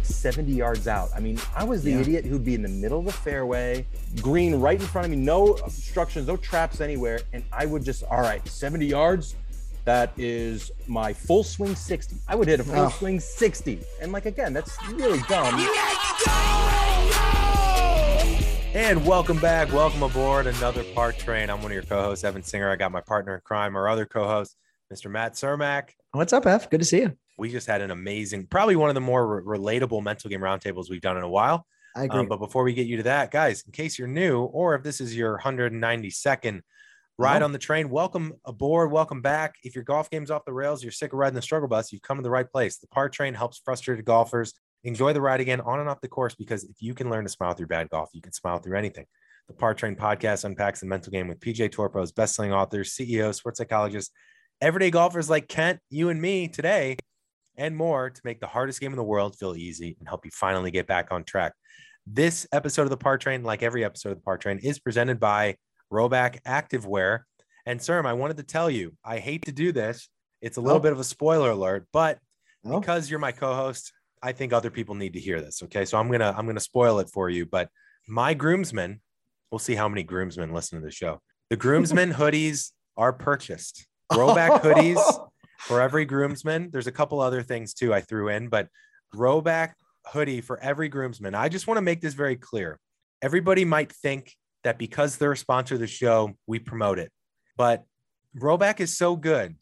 like 70 yards out. I mean, I was the Yeah. idiot who'd be in the middle of the fairway, green right in front of me, no obstructions, no traps anywhere. And I would just, all right, 70 yards. That is my full swing 60. I would hit a full Oh. swing 60. And like, again, that's really dumb. And welcome back. Welcome aboard another Par Train. I'm one of your co-hosts, Evan Singer. I got my partner in crime, our other co-host, Mr. Matt Cermak. What's up, Ev? Good to see you. We just had an amazing, probably one of the more re- relatable mental game roundtables we've done in a while. I agree. Um, but before we get you to that, guys, in case you're new, or if this is your 192nd ride Oh. on the train, welcome aboard. Welcome back. If your golf game's off the rails, you're sick of riding the struggle bus, you've come to the right place. The Par Train helps frustrated golfers enjoy the ride again on and off the course because if you can learn to smile through bad golf, you can smile through anything. The Par Train podcast unpacks the mental game with PGA Tour pros, best-selling authors, CEOs, sports psychologists, everyday golfers like Kent, you and me today, and more to make the hardest game in the world feel easy and help you finally get back on track. This episode of the Par Train, like every episode of the Par Train, is presented by Rhoback Activewear. And Serm, I wanted to tell you, I hate to do this. It's a little Oh. bit of a spoiler alert, but Oh. because you're my co-host, I think other people need to hear this. Okay. So I'm gonna I'm gonna spoil it for you. But my groomsmen, we'll see how many groomsmen listen to the show. The groomsmen hoodies are purchased. Rhoback hoodies for every groomsman. There's a couple other things too I threw in, but Rhoback hoodie for every groomsman. I just want to make this very clear. Everybody might think that because they're a sponsor of the show, we promote it. But Rhoback is so good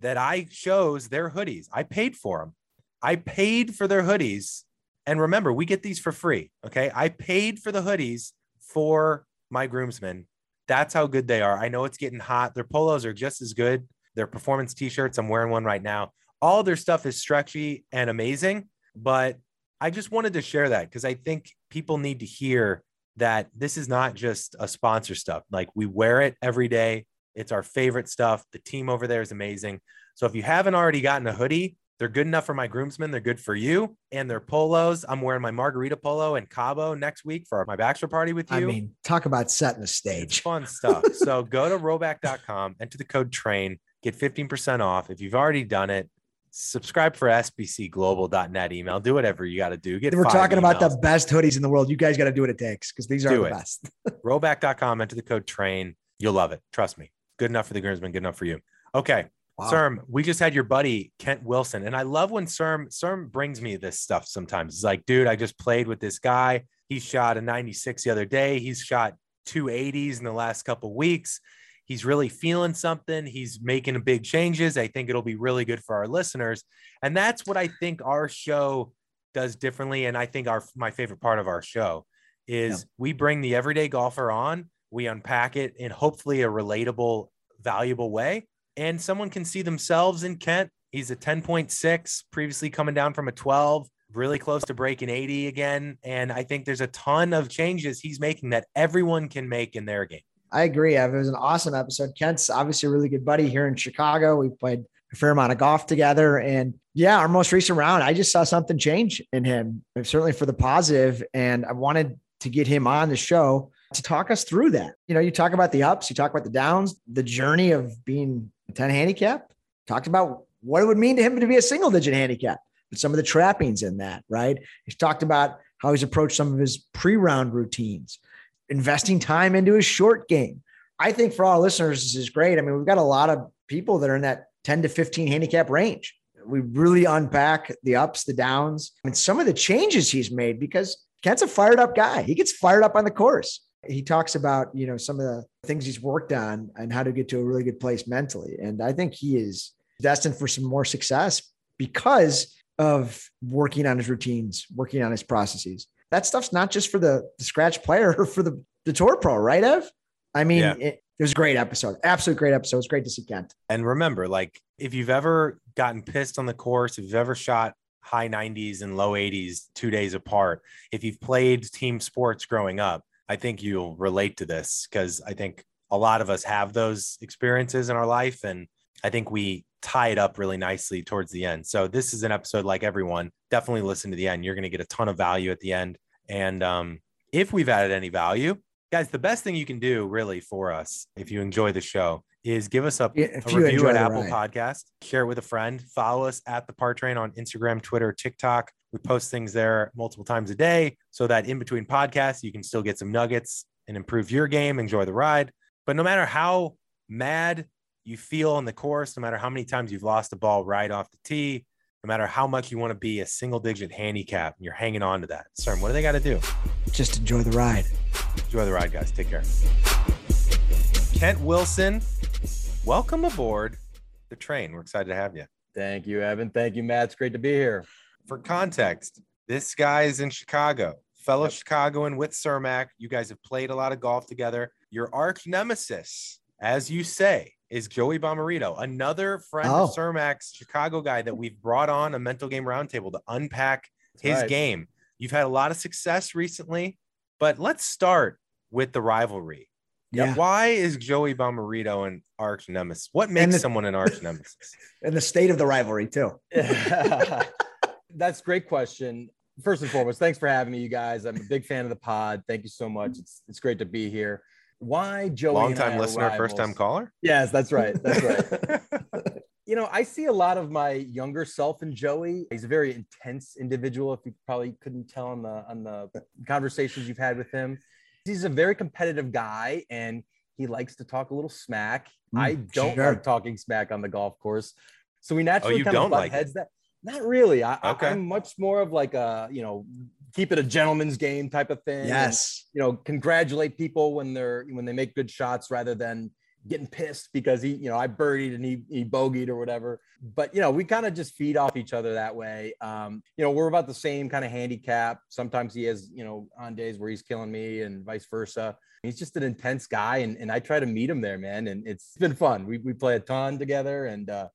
that I chose their hoodies. I paid for them. I paid for their hoodies. And remember, we get these for free. Okay. I paid for the hoodies for my groomsmen. That's how good they are. I know it's getting hot. Their polos are just as good. Their performance t shirts, I'm wearing one right now. All their stuff is stretchy and amazing. But I just wanted to share that because I think people need to hear that this is not just a sponsor stuff. Like we wear it every day. It's our favorite stuff. The team over there is amazing. So if you haven't already gotten a hoodie, they're good enough for my groomsmen. They're good for you. And their polos. I'm wearing my margarita polo in Cabo next week for my bachelor party with you. I mean, talk about setting the It's stage. fun stuff. so go to rhoback.com, enter the code train, get 15% off. If you've already done it, subscribe for sbcglobal.net email. Do whatever you got to do. Get We're talking about the best hoodies in the world. You guys got to do what it takes because these are Do the it. best. rhoback.com, enter the code train. You'll love it. Trust me. Good enough for the groomsmen, good enough for you. Okay. Wow. Serm, we just had your buddy Kent Wilson, and I love when Serm Serm brings me this stuff sometimes. He's like, dude, I just played with this guy. He shot a 96 the other day. He's shot two 80s in the last couple weeks. He's really feeling something. He's making big changes. I think it'll be really good for our listeners. And that's what I think our show does differently. And I think our my favorite part of our show is we bring the everyday golfer on, we unpack it in hopefully a relatable, valuable way and someone can see themselves in Kent. He's a 10.6, previously coming down from a 12, really close to breaking 80 again. And I think there's a ton of changes he's making that everyone can make in their game. I agree. It was an awesome episode. Kent's obviously a really good buddy here in Chicago. We played a fair amount of golf together. And yeah, our most recent round, I just saw something change in him, certainly for the positive. And I wanted to get him on the show to talk us through that. You know, you talk about the ups, you talk about the downs, the journey of being a 10 handicap, talked about what it would mean to him to be a single digit handicap, but some of the trappings in that, right? He's talked about how he's approached some of his pre round routines, investing time into his short game. I think for all listeners, this is great. I mean, we've got a lot of people that are in that 10 to 15 handicap range. We really unpack the ups, the downs, and some of the changes he's made because Kent's a fired up guy. He gets fired up on the course. He talks about, you know, some of the things he's worked on and how to get to a really good place mentally. And I think he is destined for some more success because of working on his routines, working on his processes. That stuff's not just for the, the scratch player or for the, the tour pro, right, Ev? I mean, Yeah. it, it was a great episode. Absolute great episode. It's great to see Kent. And remember, like if you've ever gotten pissed on the course, if you've ever shot high 90s and low 80s two days apart, if you've played team sports growing up, I think you'll relate to this because I think a lot of us have those experiences in our life. And I think we tie it up really nicely towards the end. So this is an episode like everyone. Definitely listen to the end. You're going to get a ton of value at the end. And um, if we've added any value, guys, the best thing you can do really for us, if you enjoy the show, is give us a, Yeah, a review at Apple ride. Podcast, share it with a friend, follow us at the Par Train on Instagram, Twitter, TikTok. We post things there multiple times a day so that in between podcasts, you can still get some nuggets and improve your game, enjoy the ride. But no matter how mad you feel on the course, no matter how many times you've lost the ball right off the tee, no matter how much you want to be a single digit handicap, you're hanging on to that. Sir, what do they got to do? Just enjoy the ride. Enjoy the ride, guys. Take care. Kent Wilson, welcome aboard the train. We're excited to have you. Thank you, Evan. Thank you, Matt. It's great to be here. For context, this guy is in Chicago, fellow Yep. Chicagoan with Cermak. You guys have played a lot of golf together. Your arch nemesis, as you say, is Joey Bomarito, another friend of Oh. Cermak's Chicago guy that we've brought on a mental game roundtable to unpack his right. game. You've had a lot of success recently, but let's start with the rivalry. Yeah. Why is Joey Bomarito an arch nemesis? What makes the- someone an arch nemesis? And the state of the rivalry, too. That's a great question. First and foremost, thanks for having me, you guys. I'm a big fan of the pod. Thank you so much. It's it's great to be here. Why Joey? Long time listener, first time caller. Yes, that's right. That's right. you know, I see a lot of my younger self in Joey. He's a very intense individual. If you probably couldn't tell on the on the conversations you've had with him, he's a very competitive guy, and he likes to talk a little smack. Mm, I don't sure. like talking smack on the golf course, so we naturally Oh, you kind don't of butt like it? heads that. Not really. I, I- Okay. I'm much more of like a you know keep it a gentleman's game type of thing. and, Yes. you know congratulate people when they're when they make good shots rather than getting pissed because he you know I birdied and he he bogeyed or whatever. But you know we kind of just feed off each other that way. Um, you know we're about the same kind of handicap. Sometimes he has you know on days where he's killing me and vice versa. He's just an intense guy and and I try to meet him there, man. And it's been fun. We we play a ton together and. uh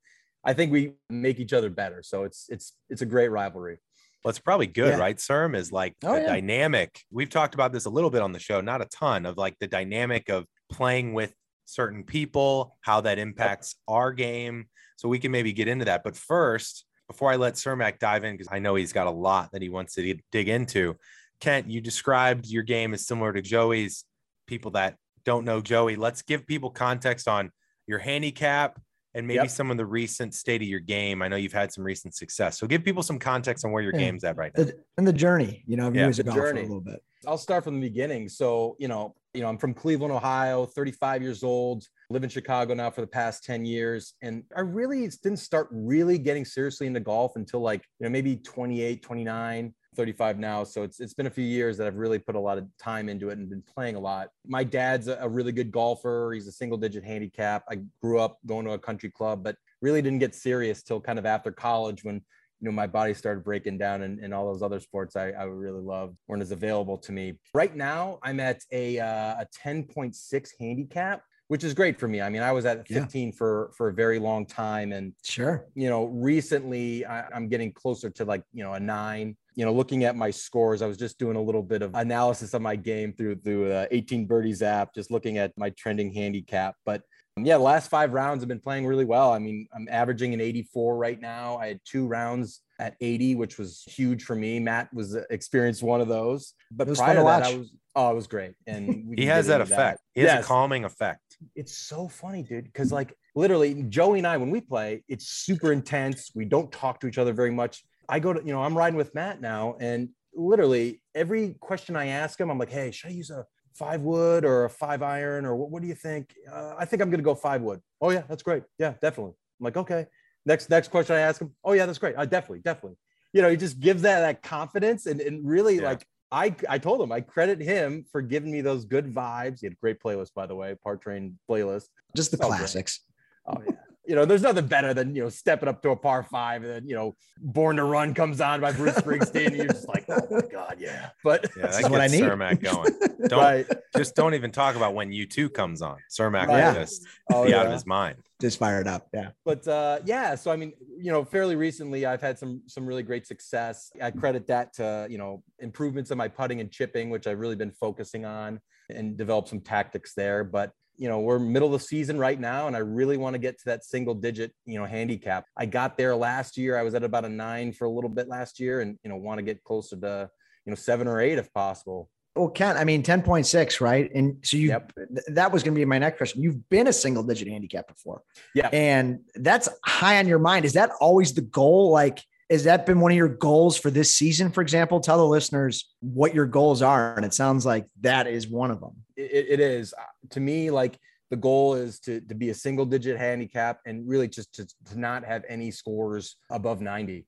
I think we make each other better, so it's it's it's a great rivalry. Well, it's probably good, Yeah. right, Serm? Is like Oh, the yeah. dynamic. We've talked about this a little bit on the show, not a ton of like the dynamic of playing with certain people, how that impacts our game. So we can maybe get into that. But first, before I let Cermak dive in, because I know he's got a lot that he wants to dig into, Kent, you described your game as similar to Joey's. People that don't know Joey, let's give people context on your handicap and maybe Yep. some of the recent state of your game. I know you've had some recent success. So give people some context on where your Yeah. game's at right now. And the journey, you know, of Yeah, you as a the journey. a little bit. I'll start from the beginning. So, you know, you know, I'm from Cleveland, Ohio, 35 years old, live in Chicago now for the past 10 years. And I really didn't start really getting seriously into golf until like, you know, maybe 28, 29, 35 now. So it's it's been a few years that I've really put a lot of time into it and been playing a lot. My dad's a, really good golfer. He's a single digit handicap. I grew up going to a country club, but really didn't get serious till kind of after college when you know, my body started breaking down and, and all those other sports I, I really loved weren't as available to me. Right now, I'm at a, uh, a 10.6 handicap, which is great for me. I mean, I was at Yeah. 15 for, for a very long time. And, Sure. you know, recently I, I'm getting closer to like, you know, a nine. You know, looking at my scores, I was just doing a little bit of analysis of my game through through the 18 birdies app, just looking at my trending handicap. But um, yeah, the last five rounds have been playing really well. I mean, I'm averaging an 84 right now. I had two rounds at 80, which was huge for me. Matt was uh, experienced one of those, but was prior to that, I was oh, it was great. And we He has that effect. Has Yes a calming effect. it's so funny, dude. Because like literally, Joey and I, when we play, it's super intense. We don't talk to each other very much. I go to, you know, I'm riding with Matt now, and literally every question I ask him, I'm like, hey, should I use a five wood or a five iron or what, what do you think? Uh, I think I'm gonna go five wood. Oh yeah, that's great. Yeah, definitely. I'm like, okay. Next next question I ask him. Oh yeah, that's great. I definitely, definitely. You know, he just gives that that confidence and, and really Yeah. like I, I told him I credit him for giving me those good vibes. He had a great playlist, by the way, Par Train playlist. Just the Oh, great. classics. Oh yeah. You know, there's nothing better than you know stepping up to a par five and then you know Born to Run comes on by Bruce Springsteen and you're just like, oh my god, yeah. But Yeah, This that is what I gets need. Cermak going. Don't right. just don't even talk about when U2 comes on. Cermak Right. will just Oh, be out of his mind. Just fired up. Yeah. but uh, yeah so i mean you know fairly recently i've had some some really great success i credit that to you know improvements in my putting and chipping which i've really been focusing on and develop some tactics there but you know we're middle of the season right now and i really want to get to that single digit you know handicap i got there last year i was at about a nine for a little bit last year and you know want to get closer to you know seven or eight if possible Well, Kent, I mean, 10.6, right? And so you, Yep. th- that was going to be my next question. You've been a single digit handicap before. Yeah. And that's high on your mind. Is that always the goal? Like, Has that been one of your goals for this season, for example? Tell the listeners what your goals are. And it sounds like that is one of them. it, it is. To me, like the goal is to, to be a single digit handicap and really just to, to not have any scores above 90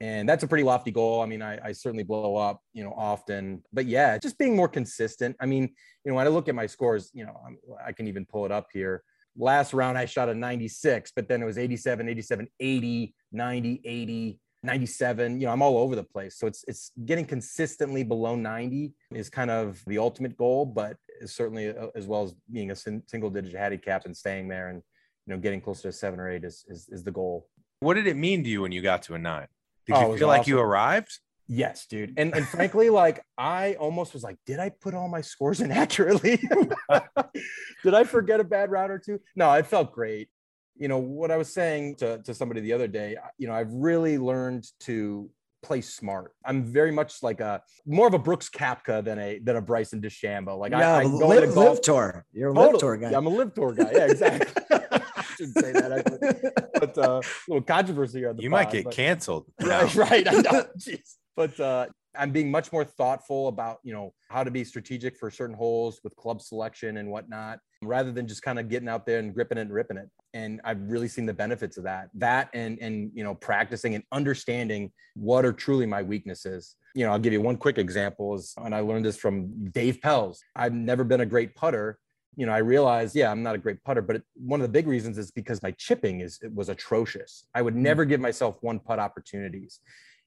and that's a pretty lofty goal. I mean, I, I, certainly blow up, you know, often, but yeah, just being more consistent. I mean, you know, when I look at my scores, you know, I'm, i can even pull it up here. Last round, I shot a 96, but then it was 87, 87, 80, 90, 80, 97. You know, I'm all over the place. So it's it's getting consistently below 90 is kind of the ultimate goal, but certainly uh, as well as being a single digit handicap and staying there and you know getting closer to seven or eight is, is is the goal. What did it mean to you when you got to a nine? Did oh, you feel like you arrived? Yes, dude. And and frankly, like I almost was like, did I put all my scores in accurately? did I forget a bad round or two? No, it felt great. You know, what I was saying to, to somebody the other day, you know, I've really learned to play smart. I'm very much like a more of a Brooks Koepka than a than a Bryson DeChambeau. Like yeah, I, I go live, LIV tour. You're a totally. LIV tour guy. Yeah, I'm a LIV tour guy. Yeah, exactly. shouldn't say that. but uh, a little controversy on the You pod, might get but, canceled. Right, right. I know. Jeez. But uh, I'm being much more thoughtful about, you know, how to be strategic for certain holes with club selection and whatnot, rather than just kind of getting out there and gripping it and ripping it. And I've really seen the benefits of that. That and and you know, practicing and understanding what are truly my weaknesses. You know, I'll give you one quick example is and I learned this from Dave Pelz. I've never been a great putter, you know, I realized, yeah, I'm not a great putter, but it, one of the big reasons is because my chipping is it was atrocious. I would hmm. never give myself one putt opportunities,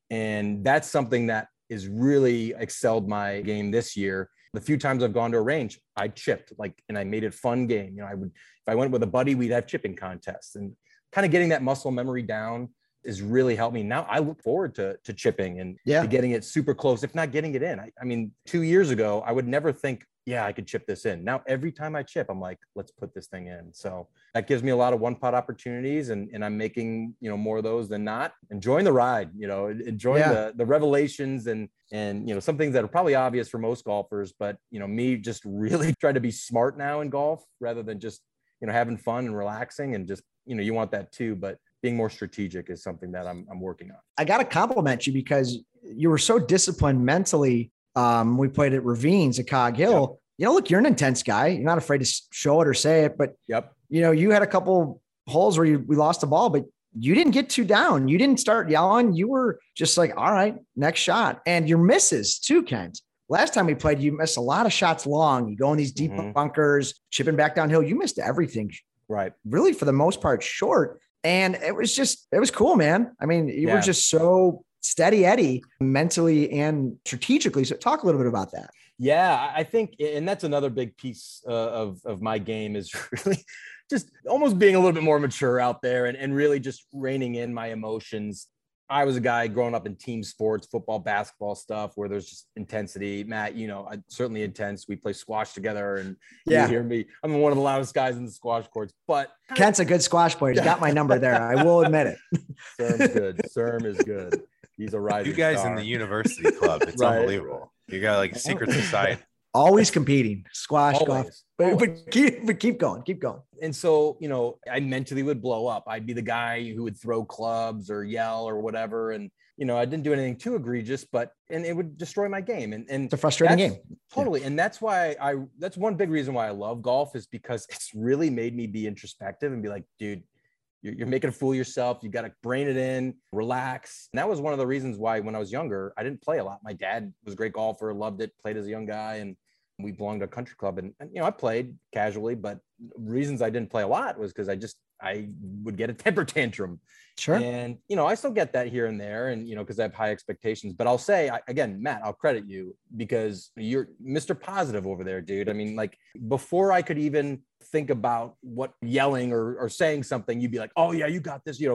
and that's something that is really excelled my game this year. The few times I've gone to a range, I chipped like, and I made it fun game. You know, I would if I went with a buddy, we'd have chipping contests, and kind of getting that muscle memory down is really helped me. Now I look forward to to chipping and yeah. to getting it super close, if not getting it in. I, I mean, two years ago, I would never think yeah, I could chip this in. Now, every time I chip, I'm like, let's put this thing in. So that gives me a lot of one putt opportunities and, and I'm making, you know, more of those than not enjoying the ride, you know, enjoying yeah. the, the revelations and, and, you know, some things that are probably obvious for most golfers, but, you know, me just really trying to be smart now in golf rather than just, you know, having fun and relaxing and just, you know, you want that too, but being more strategic is something that I'm, I'm working on. I got to compliment you because you were so disciplined mentally um, we played at Ravines at Cog Hill. Yep. You know, look, you're an intense guy. You're not afraid to show it or say it, but yep. You know, you had a couple holes where you, we lost the ball, but you didn't get too down. You didn't start yelling. You were just like, all right, next shot. And your misses too, Kent. Last time we played, you missed a lot of shots long. You go in these deep mm-hmm. bunkers, chipping back downhill. You missed everything. Right. Really, for the most part, short. And it was just, it was cool, man. I mean, you yeah. were just so steady Eddie mentally and strategically. So talk a little bit about that. Yeah, I think, and that's another big piece uh, of of my game is really just almost being a little bit more mature out there and, and really just reining in my emotions. I was a guy growing up in team sports, football, basketball stuff, where there's just intensity. Matt, you know, certainly intense. We play squash together, and yeah. you hear me. I'm one of the loudest guys in the squash courts. But Kent's a good squash player. He's got my number there. I will admit it. Serm's good. Serm is good. He's a rising. You guys star. in the university club. It's right. unbelievable. You got like secret society. Always competing, squash, Always. golf. But, but, keep but keep going, keep going. And so, you know, I mentally would blow up. I'd be the guy who would throw clubs or yell or whatever. And you know, I didn't do anything too egregious, but and it would destroy my game. And and it's a frustrating game. Totally. Yeah. And that's why I that's one big reason why I love golf is because it's really made me be introspective and be like, dude, you're, you're making a fool of yourself. You got to brain it in, relax. And that was one of the reasons why when I was younger, I didn't play a lot. My dad was a great golfer, loved it, played as a young guy, and we belonged to a country club. And, and you know, I played casually, but reasons I didn't play a lot was because I just I would get a temper tantrum. Sure. And you know, I still get that here and there, and you know, because I have high expectations. But I'll say I, again, Matt, I'll credit you because you're Mr. Positive over there, dude. I mean, like before I could even think about what yelling or, or saying something, you'd be like, "Oh yeah, you got this." You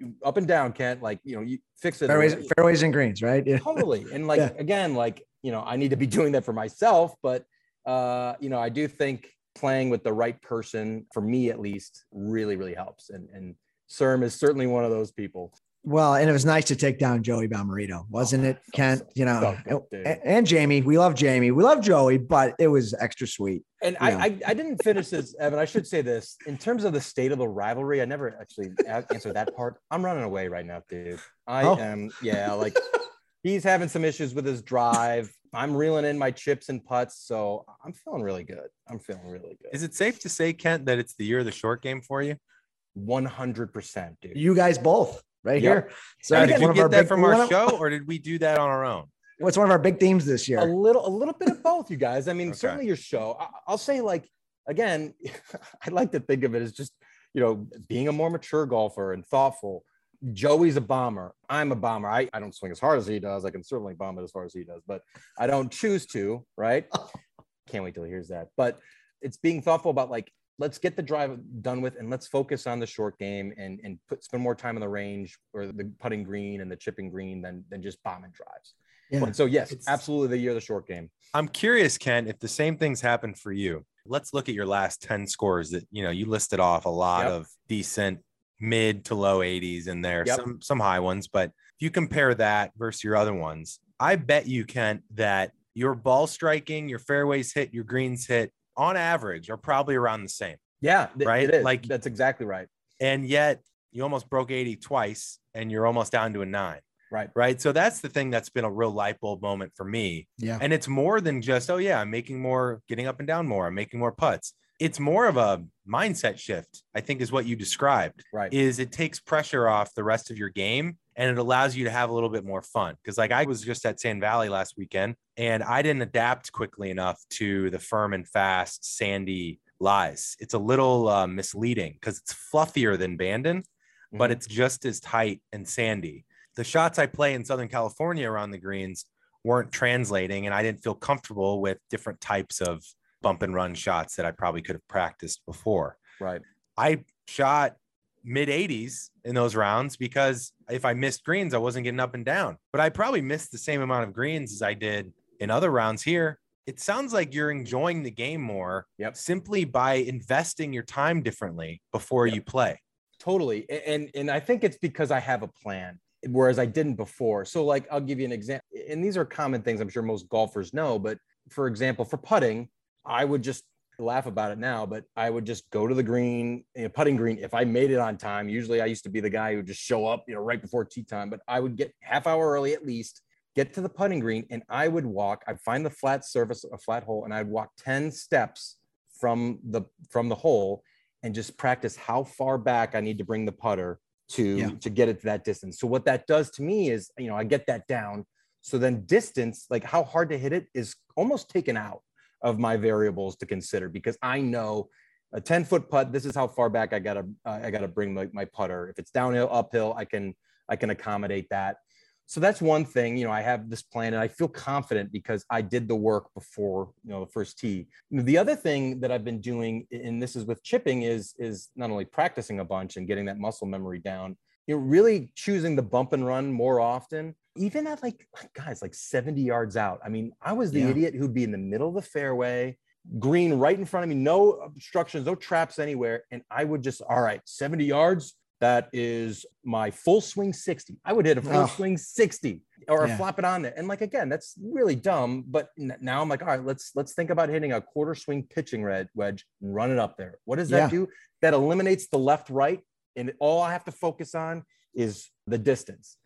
know, up and down, Kent. Like you know, you fix it. Fairways, fairways and greens, right? Yeah. Totally. And like yeah. again, like you know, I need to be doing that for myself, but uh, you know, I do think playing with the right person, for me at least, really, really helps. And and Serm is certainly one of those people. Well, and it was nice to take down Joey Balmerito, oh, wasn't oh, it, Kent? You know, and, and, Jamie. We love Jamie. We love Joey, but it was extra sweet. And I, I, I didn't finish this, Evan. I should say this in terms of the state of the rivalry. I never actually answered that part. I'm running away right now, dude. I oh. am, yeah, like he's having some issues with his drive. I'm reeling in my chips and putts, so I'm feeling really good. I'm feeling really good. Is it safe to say, Kent, that it's the year of the short game for you? 100%, dude. You guys both right yep. here. So did you get that big, from our show, or did we do that on our own? What's one of our big themes this year? A little, a little bit of both, you guys. I mean, okay. certainly your show. I, will say, like, again, I like to think of it as just, you know, being a more mature golfer and thoughtful. Joey's a bomber. I'm a bomber. I, I don't swing as hard as he does. I can certainly bomb it as far as he does, but I don't choose to, right? Can't wait till he hears that. But it's being thoughtful about like, let's get the drive done with and let's focus on the short game and, and put spend more time on the range or the putting green and the chipping green than, than just bombing drives. Yeah. But, so yes, it's, absolutely the year of the short game. I'm curious, Ken, if the same things happen for you. Let's look at your last 10 scores that you know you listed off a lot yep. of decent mid to low 80s in there, yep. some some high ones. But if you compare that versus your other ones, I bet you, Kent, that your ball striking, your fairways hit, your greens hit on average are probably around the same. Yeah, right. Like that's exactly right. And yet you almost broke 80 twice and you're almost down to a nine. Right. Right. So that's the thing that's been a real light bulb moment for me. Yeah. And it's more than just, oh, yeah, I'm making more, getting up and down more, I'm making more putts. It's more of a mindset shift, I think, is what you described. Right. Is it takes pressure off the rest of your game and it allows you to have a little bit more fun. Cause like I was just at Sand Valley last weekend and I didn't adapt quickly enough to the firm and fast, sandy lies. It's a little uh, misleading because it's fluffier than Bandon, mm-hmm. but it's just as tight and sandy the shots I play in Southern California around the greens weren't translating, and I didn't feel comfortable with different types of bump and run shots that I probably could have practiced before. Right. I shot mid 80s in those rounds because if I missed greens, I wasn't getting up and down. But I probably missed the same amount of greens as I did in other rounds here. It sounds like you're enjoying the game more yep. simply by investing your time differently before yep. you play. Totally. And and I think it's because I have a plan whereas I didn't before. So, like, I'll give you an example, and these are common things I'm sure most golfers know. But for example, for putting, I would just laugh about it now, but I would just go to the green, you know, putting green. If I made it on time, usually I used to be the guy who would just show up, you know, right before tee time, but I would get half hour early at least, get to the putting green, and I would walk. I'd find the flat surface, a flat hole, and I'd walk 10 steps from the from the hole and just practice how far back I need to bring the putter to yeah. to get it to that distance. So what that does to me is, you know, I get that down. So then distance, like how hard to hit it, is almost taken out of my variables to consider because I know a 10 foot putt. This is how far back I gotta uh, I gotta bring my, my putter. If it's downhill, uphill, I can I can accommodate that so that's one thing you know i have this plan and i feel confident because i did the work before you know the first tee the other thing that i've been doing and this is with chipping is is not only practicing a bunch and getting that muscle memory down you know really choosing the bump and run more often even at like guys like 70 yards out i mean i was the yeah. idiot who'd be in the middle of the fairway green right in front of me no obstructions no traps anywhere and i would just all right 70 yards that is my full swing 60. I would hit a full oh. swing 60 or yeah. flop it on there. And like again, that's really dumb. But now I'm like, all right, let's let's think about hitting a quarter swing pitching red wedge and run it up there. What does that yeah. do? That eliminates the left right, and all I have to focus on is the distance.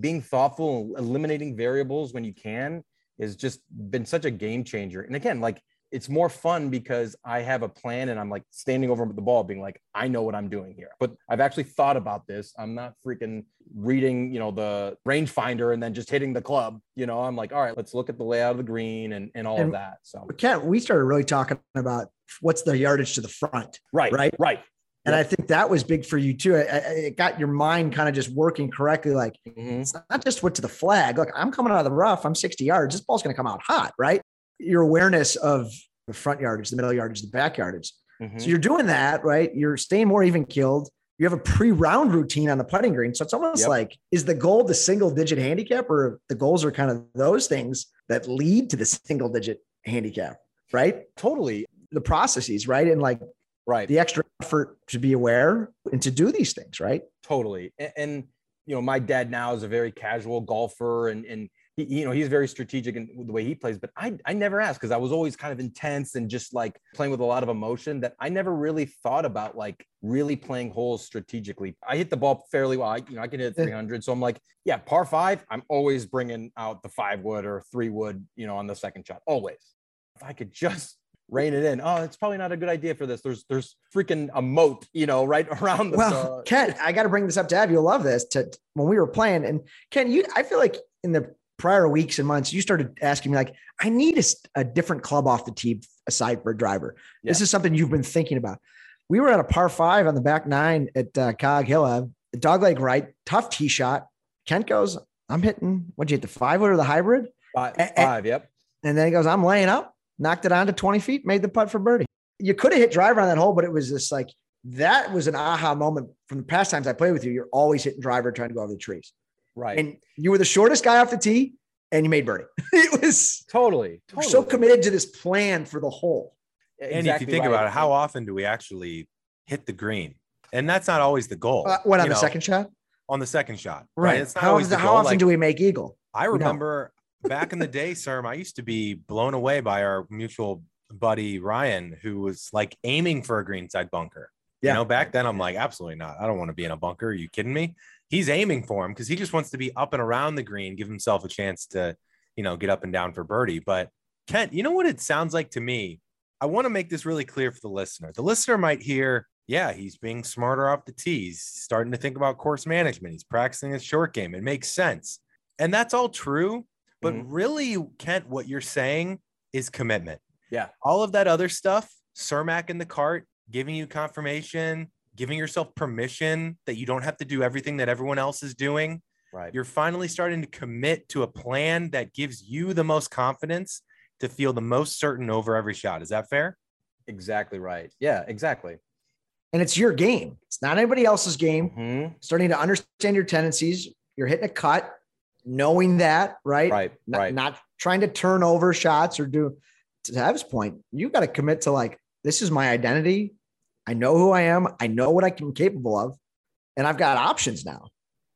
Being thoughtful, eliminating variables when you can is just been such a game changer. And again, like it's more fun because I have a plan and I'm like standing over the ball being like, I know what I'm doing here. But I've actually thought about this. I'm not freaking reading, you know, the rangefinder and then just hitting the club. You know, I'm like, all right, let's look at the layout of the green and, and all and of that. So Kent, we started really talking about what's the yardage to the front. Right. Right. Right. And. I think that was big for you too. It, it got your mind kind of just working correctly. Like mm-hmm. it's not just what to the flag. Look, I'm coming out of the rough. I'm 60 yards. This ball's going to come out hot, right? your awareness of the front yardage, the middle yardage, the back yardage. Mm-hmm. So you're doing that, right? You're staying more even killed. You have a pre-round routine on the putting green. So it's almost yep. like, is the goal the single digit handicap or the goals are kind of those things that lead to the single digit handicap, right? Totally. The processes, right? And like, right. The extra effort to be aware and to do these things, right? Totally. And, and you know, my dad now is a very casual golfer and, and he, you know, he's very strategic in the way he plays, but I, I never asked because I was always kind of intense and just like playing with a lot of emotion that I never really thought about like really playing holes strategically. I hit the ball fairly well. I, you know, I can hit 300. So I'm like, yeah, par five, I'm always bringing out the five wood or three wood, you know, on the second shot, always. If I could just rein it in. Oh, it's probably not a good idea for this. There's there's freaking a moat, you know, right around the. Well, Ken, I got to bring this up to Ev. You'll love this. To when we were playing, and Ken, you, I feel like in the prior weeks and months, you started asking me like, I need a, a different club off the tee aside for a driver. Yeah. This is something you've been thinking about. We were at a par five on the back nine at uh, Cog Hill, uh, dog leg right, tough tee shot. Kent goes, I'm hitting, what'd you hit, the five wood or the hybrid? Five, five, yep. And then he goes, I'm laying up, knocked it on to 20 feet, made the putt for birdie. You could have hit driver on that hole, but it was just like, that was an aha moment from the past times I played with you. You're always hitting driver trying to go over the trees. Right. And you were the shortest guy off the tee and you made birdie. it was totally, totally, so committed to this plan for the hole. Exactly and if you think right. about it, how often do we actually hit the green? And that's not always the goal. Uh, what on you the know, second shot? On the second shot, right? right? It's not how, always the, how often like, do we make eagle? I remember back in the day, sir. I used to be blown away by our mutual buddy Ryan, who was like aiming for a greenside bunker. Yeah. You know, back then I'm like, absolutely not. I don't want to be in a bunker. Are you kidding me? he's aiming for him because he just wants to be up and around the green, give himself a chance to, you know, get up and down for birdie. But Kent, you know what it sounds like to me? I want to make this really clear for the listener. The listener might hear, yeah, he's being smarter off the tee. He's starting to think about course management. He's practicing his short game. It makes sense. And that's all true. But mm-hmm. really, Kent, what you're saying is commitment. Yeah. All of that other stuff, Cermak in the cart, giving you confirmation, giving yourself permission that you don't have to do everything that everyone else is doing. Right. You're finally starting to commit to a plan that gives you the most confidence to feel the most certain over every shot. Is that fair? Exactly right. Yeah, exactly. And it's your game. It's not anybody else's game. Mm-hmm. Starting to understand your tendencies. You're hitting a cut, knowing that, right? Right. Not, right. not trying to turn over shots or do to Ev's point, you got to commit to like, this is my identity. I know who I am. I know what I'm capable of, and I've got options now.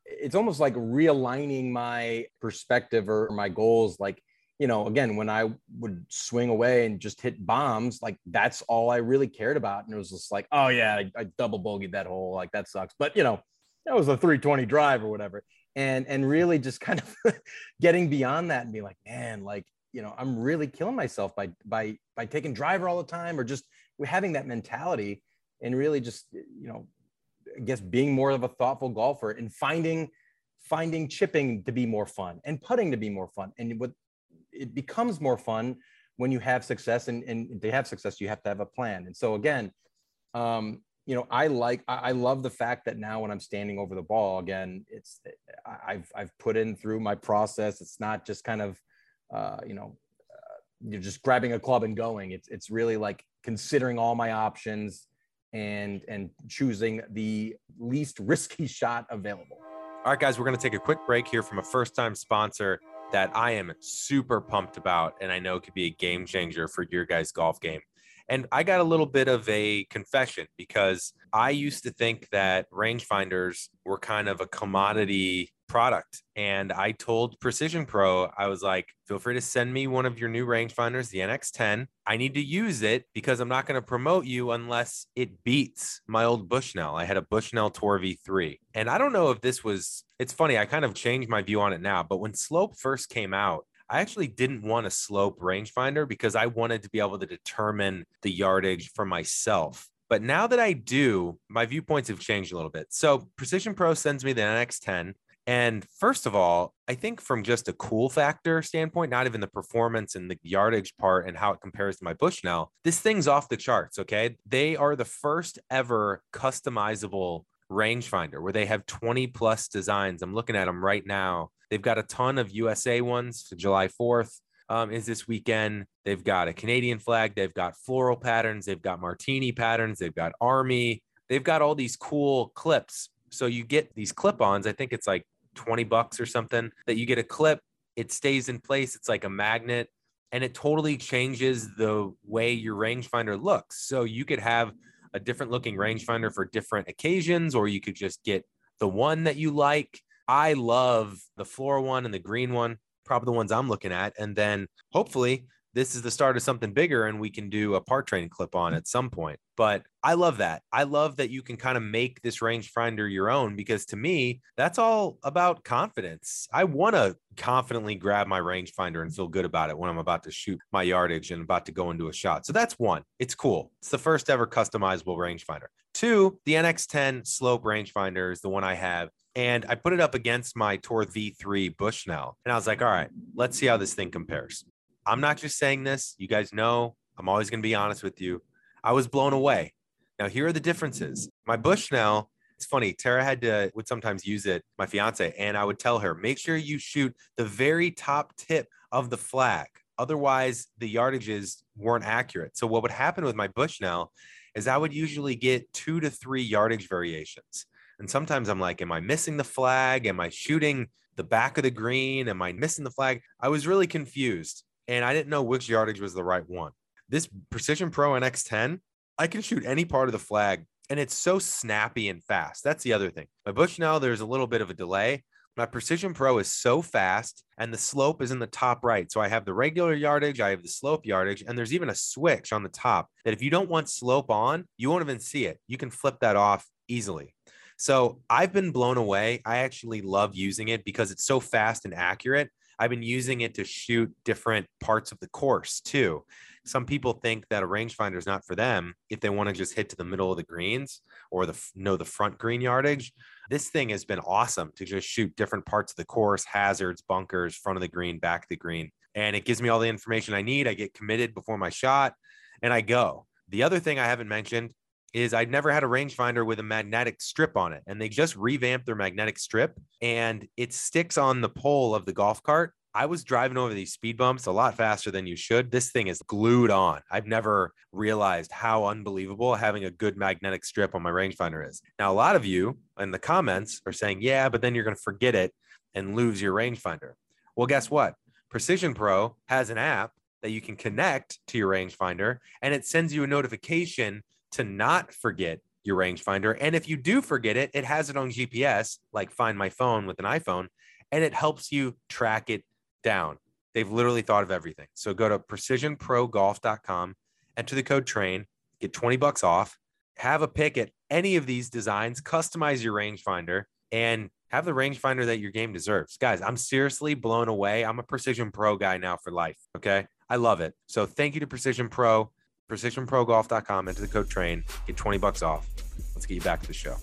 It's almost like realigning my perspective or my goals. Like, you know, again, when I would swing away and just hit bombs, like that's all I really cared about. And it was just like, oh yeah, I, I double bogeyed that hole. Like that sucks. But you know, that was a 320 drive or whatever. And and really just kind of getting beyond that and be like, man, like, you know, I'm really killing myself by by by taking driver all the time or just having that mentality and really just you know i guess being more of a thoughtful golfer and finding finding chipping to be more fun and putting to be more fun. And what it becomes more fun when you have success and, and to have success you have to have a plan. And so again um, you know i like I, love the fact that now when i'm standing over the ball again it's i've i've put in through my process it's not just kind of uh, you know uh, you're just grabbing a club and going it's it's really like considering all my options and and choosing the least risky shot available. All right, guys, we're going to take a quick break here from a first time sponsor that I am super pumped about, and I know could be a game changer for your guys' golf game. And I got a little bit of a confession because I used to think that rangefinders were kind of a commodity product. And I told Precision Pro, I was like, feel free to send me one of your new rangefinders, the NX10. I need to use it because I'm not going to promote you unless it beats my old Bushnell. I had a Bushnell Tour V3. And I don't know if this was, it's funny, I kind of changed my view on it now, but when Slope first came out, I actually didn't want a slope rangefinder because I wanted to be able to determine the yardage for myself. But now that I do, my viewpoints have changed a little bit. So Precision Pro sends me the NX10. And first of all, I think from just a cool factor standpoint, not even the performance and the yardage part and how it compares to my Bushnell, this thing's off the charts. Okay. They are the first ever customizable rangefinder where they have 20 plus designs. I'm looking at them right now. They've got a ton of USA ones July 4th. Um, is this weekend. They've got a Canadian flag. They've got floral patterns. They've got martini patterns. They've got army. They've got all these cool clips. So you get these clip ons. I think it's like 20 bucks or something that you get a clip, it stays in place. It's like a magnet and it totally changes the way your rangefinder looks. So you could have a different looking rangefinder for different occasions, or you could just get the one that you like. I love the floor one and the green one. probably the ones I'm looking at. And then hopefully this is the start of something bigger and we can do a part training clip on at some point. But I love that. I love that you can kind of make this rangefinder your own because to me, that's all about confidence. I want to confidently grab my rangefinder and feel good about it when I'm about to shoot my yardage and about to go into a shot. So that's one. It's cool. It's the first ever customizable rangefinder. Two, the NX10 slope rangefinder is the one I have and I put it up against my Tour V3 Bushnell. And I was like, all right, let's see how this thing compares. I'm not just saying this. You guys know I'm always going to be honest with you. I was blown away. Now, here are the differences. My Bushnell, it's funny. Tara had to would sometimes use it, my fiance, and I would tell her, make sure you shoot the very top tip of the flag. Otherwise, the yardages weren't accurate. So what would happen with my Bushnell is I would usually get two to three yardage variations. And sometimes I'm like, am I missing the flag? Am I shooting the back of the green? Am I missing the flag? I was really confused and I didn't know which yardage was the right one. This Precision Pro NX10, I can shoot any part of the flag and it's so snappy and fast. That's the other thing. My Bushnell, there's a little bit of a delay. My Precision Pro is so fast and the slope is in the top right. So I have the regular yardage, I have the slope yardage, and there's even a switch on the top that if you don't want slope on, you won't even see it. You can flip that off easily. So I've been blown away. I actually love using it because it's so fast and accurate. I've been using it to shoot different parts of the course too. Some people think that a rangefinder is not for them if they want to just hit to the middle of the greens or the know the front green yardage. This thing has been awesome to just shoot different parts of the course, hazards, bunkers, front of the green, back of the green. And it gives me all the information I need. I get committed before my shot and I go. The other thing I haven't mentioned is I'd never had a rangefinder with a magnetic strip on it. And they just revamped their magnetic strip and it sticks on the pole of the golf cart. I was driving over these speed bumps a lot faster than you should. This thing is glued on. I've never realized how unbelievable having a good magnetic strip on my rangefinder is. Now, a lot of you in the comments are saying, yeah, but then you're going to forget it and lose your rangefinder. Well, guess what? Precision Pro has an app that you can connect to your rangefinder and it sends you a notification to not forget your rangefinder. And if you do forget it, it has it on GPS, like Find My Phone with an iPhone, and it helps you track it down. They've literally thought of everything. So go to precisionprogolf.com, enter the code train, get 20 bucks off, have a pick at any of these designs, customize your rangefinder, and have the rangefinder that your game deserves. Guys, I'm seriously blown away. I'm a Precision Pro guy now for life. Okay. I love it. So thank you to Precision Pro precisionprogolf.com, enter the code train, get 20 bucks off. Let's get you back to the show.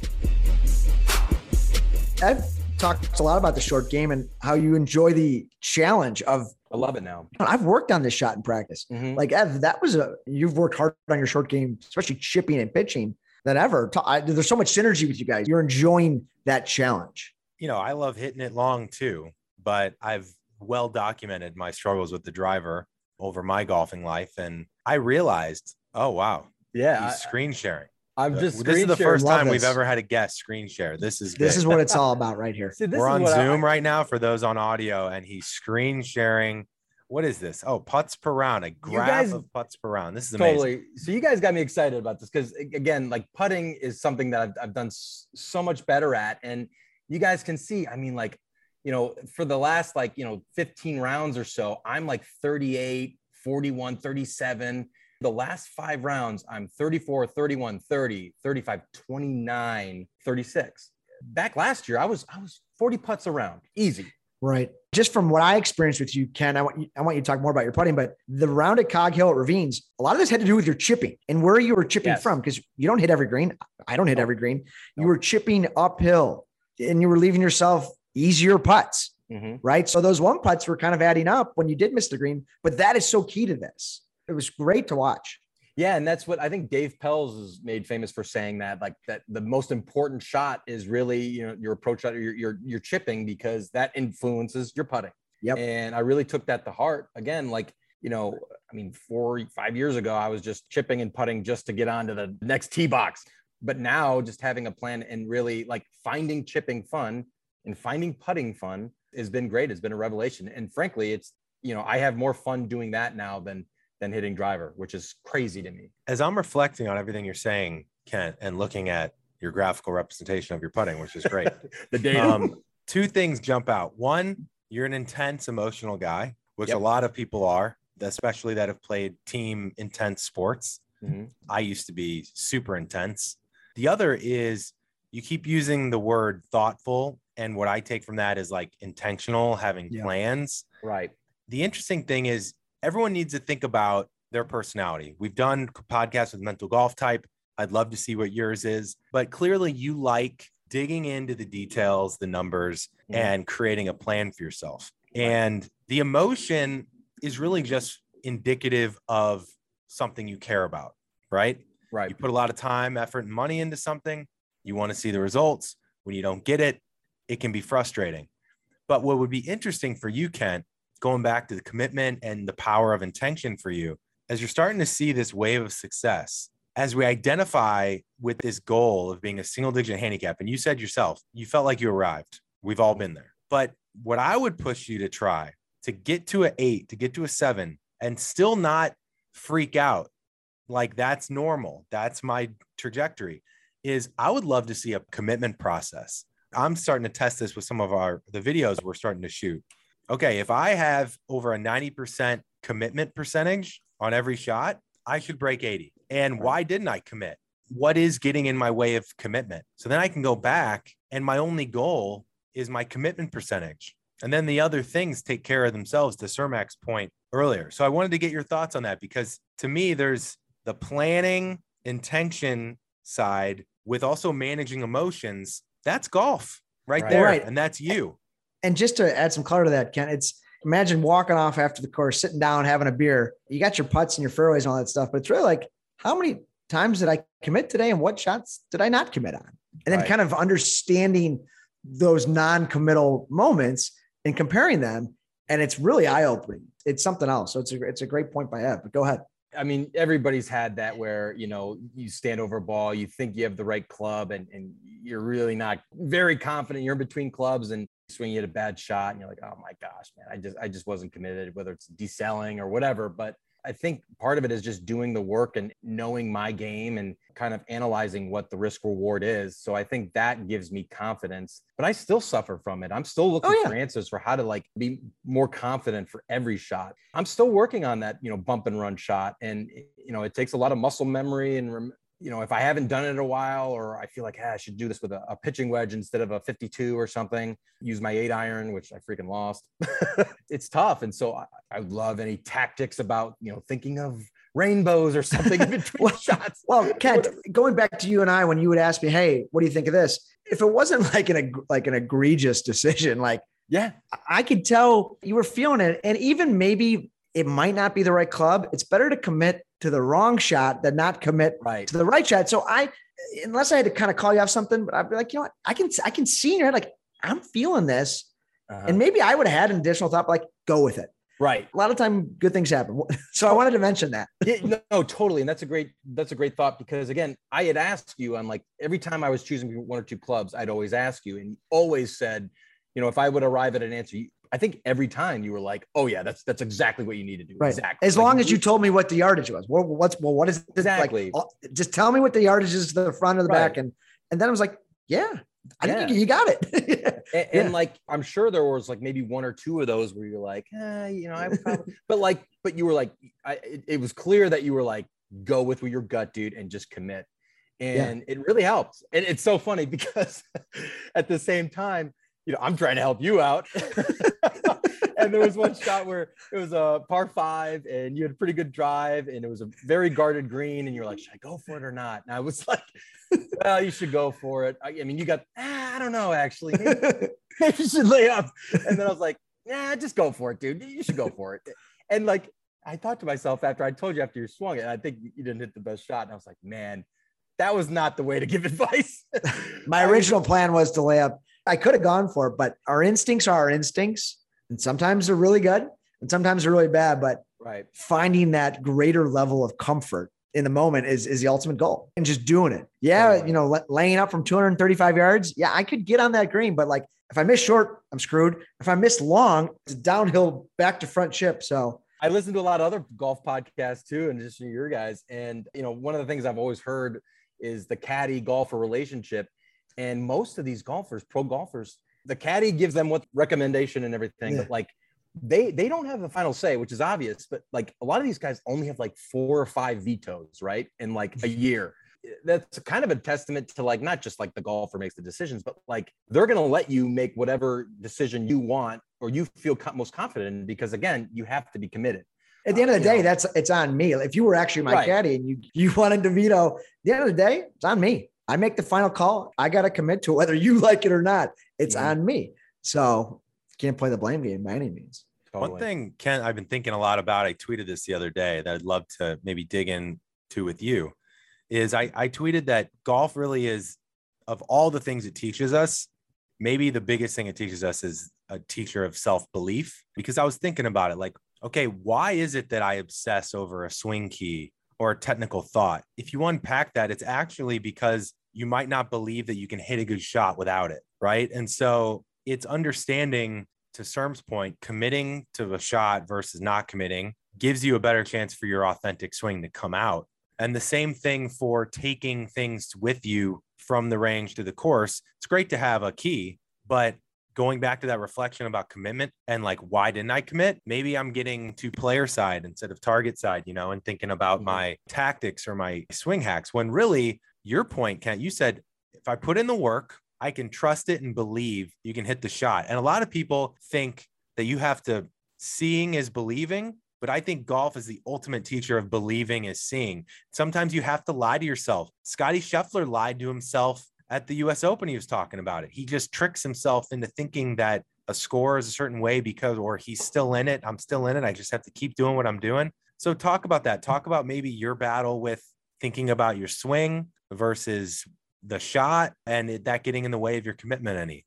I've talked a lot about the short game and how you enjoy the challenge of. I love it now. I've worked on this shot in practice. Mm-hmm. Like Ev, that was a you've worked hard on your short game, especially chipping and pitching than ever. I, there's so much synergy with you guys. You're enjoying that challenge. You know, I love hitting it long too, but I've well documented my struggles with the driver over my golfing life, and I realized, oh wow, yeah, he's screen sharing. I'm uh, just. This is the first time we've ever had a guest screen share. This is this is what it's all about right here. See, We're on Zoom I, right now for those on audio, and he's screen sharing. What is this? Oh, putts per round, a graph guys, of putts per round. This is amazing. Totally. So you guys got me excited about this because again, like putting is something that I've, I've done so much better at, and you guys can see. I mean, like you know, for the last like, you know, 15 rounds or so, I'm like 38, 41, 37. The last five rounds, I'm 34, 31, 30, 35, 29, 36. Back last year, I was I was 40 putts around, easy. Right. Just from what I experienced with you, Ken, I want you, I want you to talk more about your putting, but the round at Cog Hill at Ravines, a lot of this had to do with your chipping and where you were chipping yes. from because you don't hit every green. I don't hit every green. You were chipping uphill and you were leaving yourself easier putts. Mm-hmm. Right. So those one putts were kind of adding up when you did miss the green, but that is so key to this. It was great to watch. Yeah, and that's what I think Dave Pelz is made famous for saying that like that the most important shot is really you know your approach shot your your, your chipping because that influences your putting. Yep. And I really took that to heart. Again, like you know, I mean, four five years ago, I was just chipping and putting just to get onto the next tee box. But now, just having a plan and really like finding chipping fun and finding putting fun has been great. It's been a revelation. And frankly, it's, you know, I have more fun doing that now than than hitting driver, which is crazy to me. As I'm reflecting on everything you're saying, Kent, and looking at your graphical representation of your putting, which is great. the data. Um, two things jump out. One, you're an intense emotional guy, which Yep. a lot of people are, especially that have played team intense sports. Mhm. I used to be super intense. The other is you keep using the word thoughtful. And what I take from that is like intentional, having Yeah. plans. Right. The interesting thing is everyone needs to think about their personality. We've done podcasts with mental golf type. I'd love to see what yours is, but clearly you like digging into the details, the numbers, Mhm. and creating a plan for yourself. And the emotion is really just indicative of something you care about, right? Right. You put a lot of time, effort, and money into something. You want to see the results. When you don't get it, it can be frustrating. But what would be interesting for you, Kent, going back to the commitment and the power of intention for you, as you're starting to see this wave of success, as we identify with this goal of being a single digit handicap, and you said yourself, you felt like you arrived. We've all been there. But what I would push you to try to get to an eight, to get to a seven, and still not freak out like that's normal. That's my trajectory. Is I would love to see a commitment process. I'm starting to test this with some of our the videos we're starting to shoot. Okay, if I have over a 90% commitment percentage on every shot, I should break 80. And why didn't I commit? What is getting in my way of commitment? So then I can go back and my only goal is my commitment percentage. And then the other things take care of themselves to Cermak's point earlier. So I wanted to get your thoughts on that because to me, there's the planning intention side with also managing emotions. That's golf right, Right. there. Right. And that's you. And just to add some color to that, Kent, it's imagine walking off after the course, sitting down, having a beer. You got your putts and your fairways and all that stuff, but it's really like, how many times did I commit today and what shots did I not commit on? And then Right. kind of understanding those non-committal moments and comparing them. And it's really eye-opening. It's something else. So it's a it's a great point by Ed. But go ahead. I mean, everybody's had that where, you know, you stand over a ball, you think you have the right club and, and you're really not very confident. You're in between clubs and swing you hit a bad shot and you're like, oh my gosh, man, I just I just wasn't committed, whether it's decelling or whatever. But I think part of it is just doing the work and knowing my game and kind of analyzing what the risk reward is. So I think that gives me confidence, but I still suffer from it. I'm still looking Oh, yeah. for answers for how to like be more confident for every shot. I'm still working on that, you know, bump and run shot. And, you know, it takes a lot of muscle memory and, rem- you know, if I haven't done it in a while, or I feel like, ah, I should do this with a, a pitching wedge instead of a 52 or something, use my eight iron, which I freaking lost. it's tough. And so I, I love any tactics about, you know, thinking of rainbows or something in between Well, shots. Well, Kent, going back to you and I, when you would ask me, "Hey, what do you think of this?" If it wasn't like an like an egregious decision, like Yeah. I could tell you were feeling it, and even maybe it might not be the right club. It's better to commit to the wrong shot than not commit Right. to the right shot. So I, unless I had to kind of call you off something, but I'd be like, you know what, I can I can see in your head like I'm feeling this, Uh-huh. and maybe I would have had an additional thought, like go with it. right. A lot of time, good things happen. So I wanted to mention that. Yeah, no, no, totally. And that's a great, that's a great thought because again, I had asked you on like every time I was choosing one or two clubs, I'd always ask you and you always said, you know, if I would arrive at an answer, you, I think every time you were like, oh yeah, that's, that's exactly what you need to do. Right. Exactly. As Like, long as you told me what the yardage was. Well, what's well, what is it Exactly. like? Just tell me what the yardage is to the front or the back, and and then I was like, yeah, I think Yeah. you, you got it. and, Yeah. and like I'm sure there was like maybe one or two of those where you're like, eh, you know, I probably, but like, but you were like, I, it, it was clear that you were like, go with your gut, dude, and just commit. And it really helps. And it's so funny because at the same time, you know, I'm trying to help you out. And there was one shot where it was a par five and you had a pretty good drive and it was a very guarded green and you're like, should I go for it or not? And I was like, well, you should go for it. I, I mean, you got, ah, I don't know, actually. Maybe, maybe you should lay up. And then I was like, yeah, just go for it, dude. You should go for it. And like, I thought to myself after I told you after you swung it, I think you didn't hit the best shot. And I was like, man, that was not the way to give advice. My original plan was to lay up. I could have gone for it, but our instincts are our instincts, and sometimes they're really good, and sometimes they're really bad. But right. finding that greater level of comfort in the moment is is the ultimate goal, and just doing it. Yeah, Totally. you know, laying up from 235 yards. Yeah, I could get on that green, but like if I miss short, I'm screwed. If I miss long, it's a downhill back to front chip. So I listen to a lot of other golf podcasts too, and just your guys. And you know, one of the things I've always heard is the caddy golfer relationship. And most of these golfers, pro golfers, the caddy gives them what recommendation and everything, Yeah. but like they they don't have the final say, which is obvious. But like a lot of these guys only have like four or five vetoes, right? In like a mm-hmm. year. That's kind of a testament to like not just like the golfer makes the decisions, but like they're gonna let you make whatever decision you want or you feel co- most confident in because again, you have to be committed. At the end of the day, that's it's on me. If you were actually my Right. caddy and you you wanted to veto, at the end of the day, it's on me. I make the final call. I got to commit to whether you like it or not. It's Mhm. on me. So can't play the blame game by any means. One thing, Kent, I've been thinking a lot about. I tweeted this the other day that I'd love to maybe dig into with you. Is I, I tweeted that golf really is, of all the things it teaches us, maybe the biggest thing it teaches us is a teacher of self belief. Because I was thinking about it, like, okay, why is it that I obsess over a swing key or a technical thought? If you unpack that, it's actually because you might not believe that you can hit a good shot without it, right? And so it's understanding to Serm's point, committing to a shot versus not committing gives you a better chance for your authentic swing to come out. And the same thing for taking things with you from the range to the course. It's great to have a key, but going back to that reflection about commitment and like, why didn't I commit? Maybe I'm getting to player side instead of target side, you know, and thinking about Mhm. my tactics or my swing hacks when really your point, Kent, you said, if I put in the work, I can trust it and believe you can hit the shot. And a lot of people think that you have to seeing is believing, but I think golf is the ultimate teacher of believing is seeing. Sometimes you have to lie to yourself. Scottie Scheffler lied to himself at the US Open. He was talking about it. He just tricks himself into thinking that a score is a certain way because, or he's still in it. I'm still in it. I just have to keep doing what I'm doing. So talk about that. Talk about maybe your battle with thinking about your swing versus the shot and it, that getting in the way of your commitment any.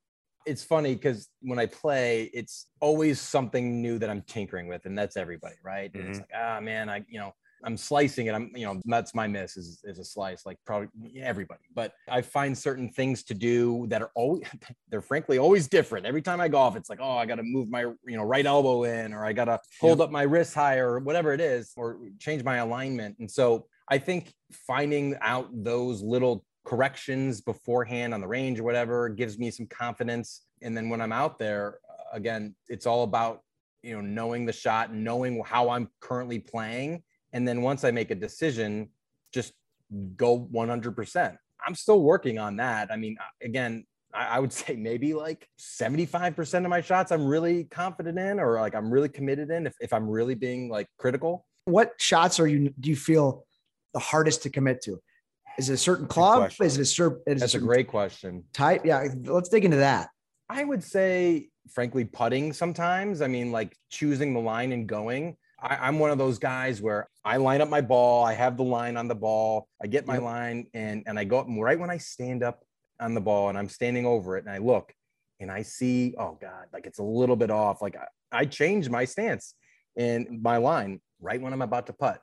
it's funny because when I play, it's always something new that I'm tinkering with, and that's everybody, right? And it's like, ah, man, I, you know, I'm slicing it. I'm, you know, that's my miss is, is a slice, like probably everybody. But I find certain things to do that are always, they're frankly always different. Every time I golf, it's like, oh, I got to move my, you know, right elbow in, or I got to hold up my wrist higher, or whatever it is, or change my alignment. And so I think finding out those little corrections beforehand on the range or whatever gives me some confidence. And then when I'm out there, again, it's all about, you know, knowing the shot, knowing how I'm currently playing. And then once I make a decision, just go 100%. I'm still working on that. I mean, again, I, I would say maybe like 75% of my shots I'm really confident in, or like I'm really committed in if, if I'm really being like critical. What shots are you do you feel the hardest to commit to? Is it a certain club? Is it a certain That's a certain great question. type? Yeah, let's dig into that. I would say, frankly, putting sometimes. I mean, like choosing the line and going. I, I'm one of those guys where I line up my ball, I have the line on the ball, I get my Yep. line, and and I go up and right when I stand up on the ball and I'm standing over it and I look and I see, oh God, like it's a little bit off. Like I, I change my stance and my line right when I'm about to putt.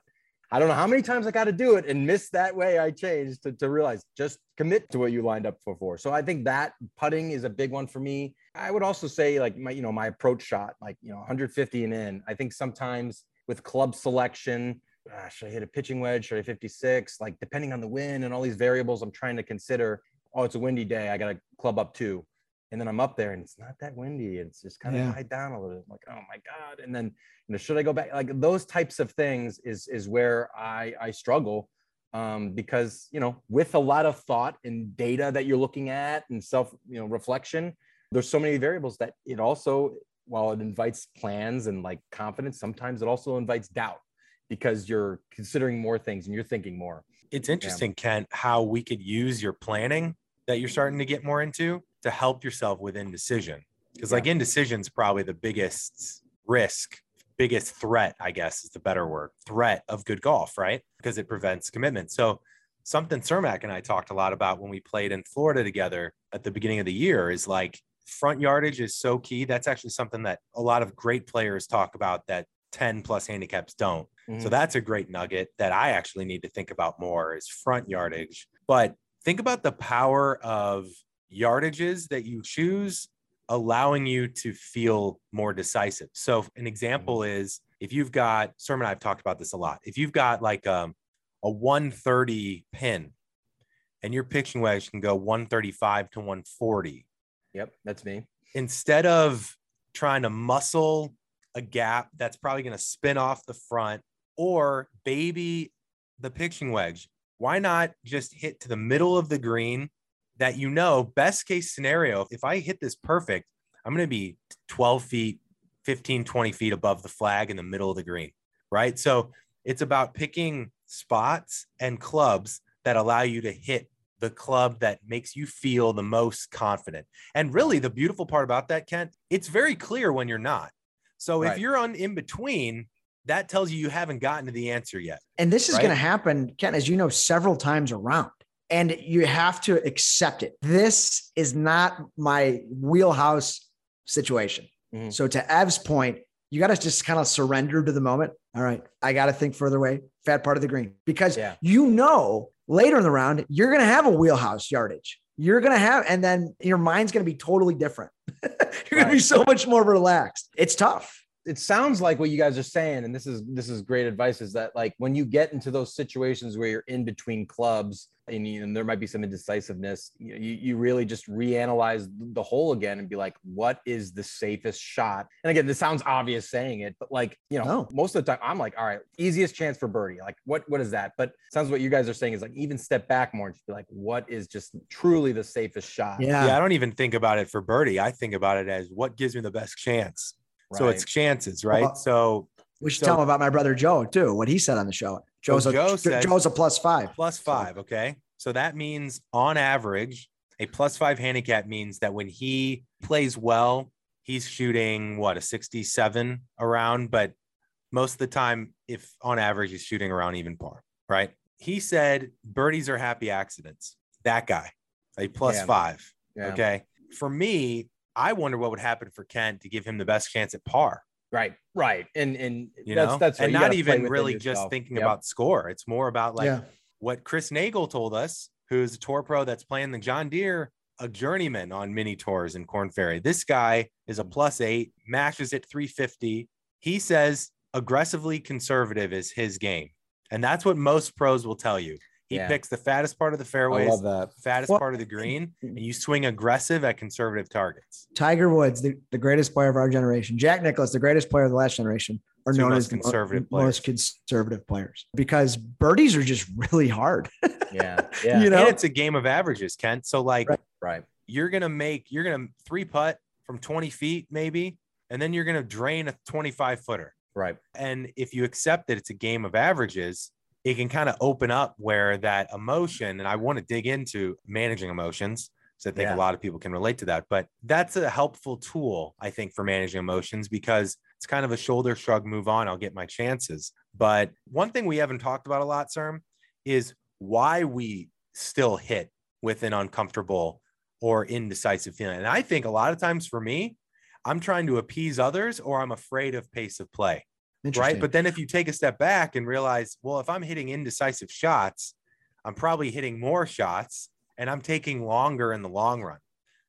I don't know how many times I got to do it and miss that way I changed to, to realize just commit to what you lined up for. So I think that putting is a big one for me. I would also say like my, you know, my approach shot, like, you know, 150 and in. I think sometimes with club selection, ah, should I hit a pitching wedge? Should I 56? Like depending on the wind and all these variables I'm trying to consider. Oh, it's a windy day. I got to club up two. And then I'm up there and it's not that windy. It's just kind of Yeah. down a little bit. I'm like, oh my God. And then, you know, should I go back? Like those types of things is is where I I struggle. Um, because you know, with a lot of thought and data that you're looking at and self, you know, reflection, there's so many variables that it also, while it invites plans and like confidence, sometimes it also invites doubt because you're considering more things and you're thinking more. It's interesting, Kent, how we could use your planning that you're starting to get more into to help yourself with indecision. Because like indecision is probably the biggest risk, biggest threat, I guess is the better word, threat of good golf, right? Because it prevents commitment. So something Cermak and I talked a lot about when we played in Florida together at the beginning of the year is like front yardage is so key. That's actually something that a lot of great players talk about that 10 plus handicaps don't. So Mhm. that's a great nugget that I actually need to think about more is front yardage. But think about the power of yardages that you choose allowing you to feel more decisive. So an example is if you've got Sermon I've talked about this a lot. If you've got like um, a 130 pin and your pitching wedge can go 135 to 140, Yep, that's me. instead of trying to muscle a gap that's probably going to spin off the front or baby the pitching wedge, why not just hit to the middle of the green that you know, best case scenario, if I hit this perfect, I'm going to be 12 feet, 15, 20 feet above the flag in the middle of the green, right? So it's about picking spots and clubs that allow you to hit the club that makes you feel the most confident. And really, the beautiful part about that, Kent, it's very clear when you're not. So Right. if you're on in between, that tells you you haven't gotten to the answer yet. And this is Right. going to happen, Kent, as you know, several times around. And you have to accept it. This is not my wheelhouse situation. Mhm. So, to Ev's point, you got to just kind of surrender to the moment. All right, I got to think further away, fat part of the green, because Yeah. you know later in the round, you're going to have a wheelhouse yardage. You're going to have, and then your mind's going to be totally different. you're going to be so much more relaxed. It's tough. it sounds like what you guys are saying and this is this is great advice is that like when you get into those situations where you're in between clubs and, you, and there might be some indecisiveness you, you you really just reanalyze the whole again and be like what is the safest shot and again this sounds obvious saying it but like you know No. most of the time i'm like all right easiest chance for birdie like what what is that but sounds what you guys are saying is like even step back more and just be like what is just truly the safest shot Yeah. Yeah, I don't even think about it for birdie. I think about it as what gives me the best chance. So it's chances, right? Well, so We should So- tell him about my brother Joe too. What he said on the show. Joe's a Joe said- Joe's a plus five. plus five. Okay. So that means on average, a plus five handicap means that when he plays well, he's shooting what a 67 around, but most of the time, if on average, he's shooting around even par, right? He said birdies are happy accidents. That guy, a plus Yeah. five. Yeah. Okay. For me, I wonder what would happen for Kent to give him the best chance at par. Right right and and You that's know, that's right. and You not even really just yourself. thinking Yep. about score. It's more about like yeah. what Chris Nagel told us, who's a tour pro that's playing the John Deere, a journeyman on mini tours in Korn Ferry. This guy is a mm. plus eight, mashes at 350. He says aggressively conservative is his game. And that's what most pros will tell you. He Yeah. picks the fattest part of the I fairways, love that. fattest Well- part of the green, and you swing aggressive at conservative targets. Tiger Woods, the, the greatest player of our generation. Jack Nicklaus, the greatest player of the last generation, are Two known most as the mo- conservative most conservative players because birdies are just really hard. Yeah. Yeah. You know? And it's a game of averages, Kent. So like Right. right. you're gonna make you're gonna three putt from 20 feet maybe, and then you're gonna drain a 25 footer. Right. And if you accept that it's a game of averages, it can kind of open up where that emotion, and I want to dig into managing emotions. So I think Yeah. a lot of people can relate to that. But that's a helpful tool, I think, for managing emotions because it's kind of a shoulder shrug, move on, I'll get my chances. But one thing we haven't talked about a lot, Serm, is why we still hit with an uncomfortable or indecisive feeling. And I think a lot of times for me, I'm trying to appease others or I'm afraid of pace of play right? But then if you take a step back and realize, well, if I'm hitting indecisive shots, I'm probably hitting more shots and I'm taking longer in the long run.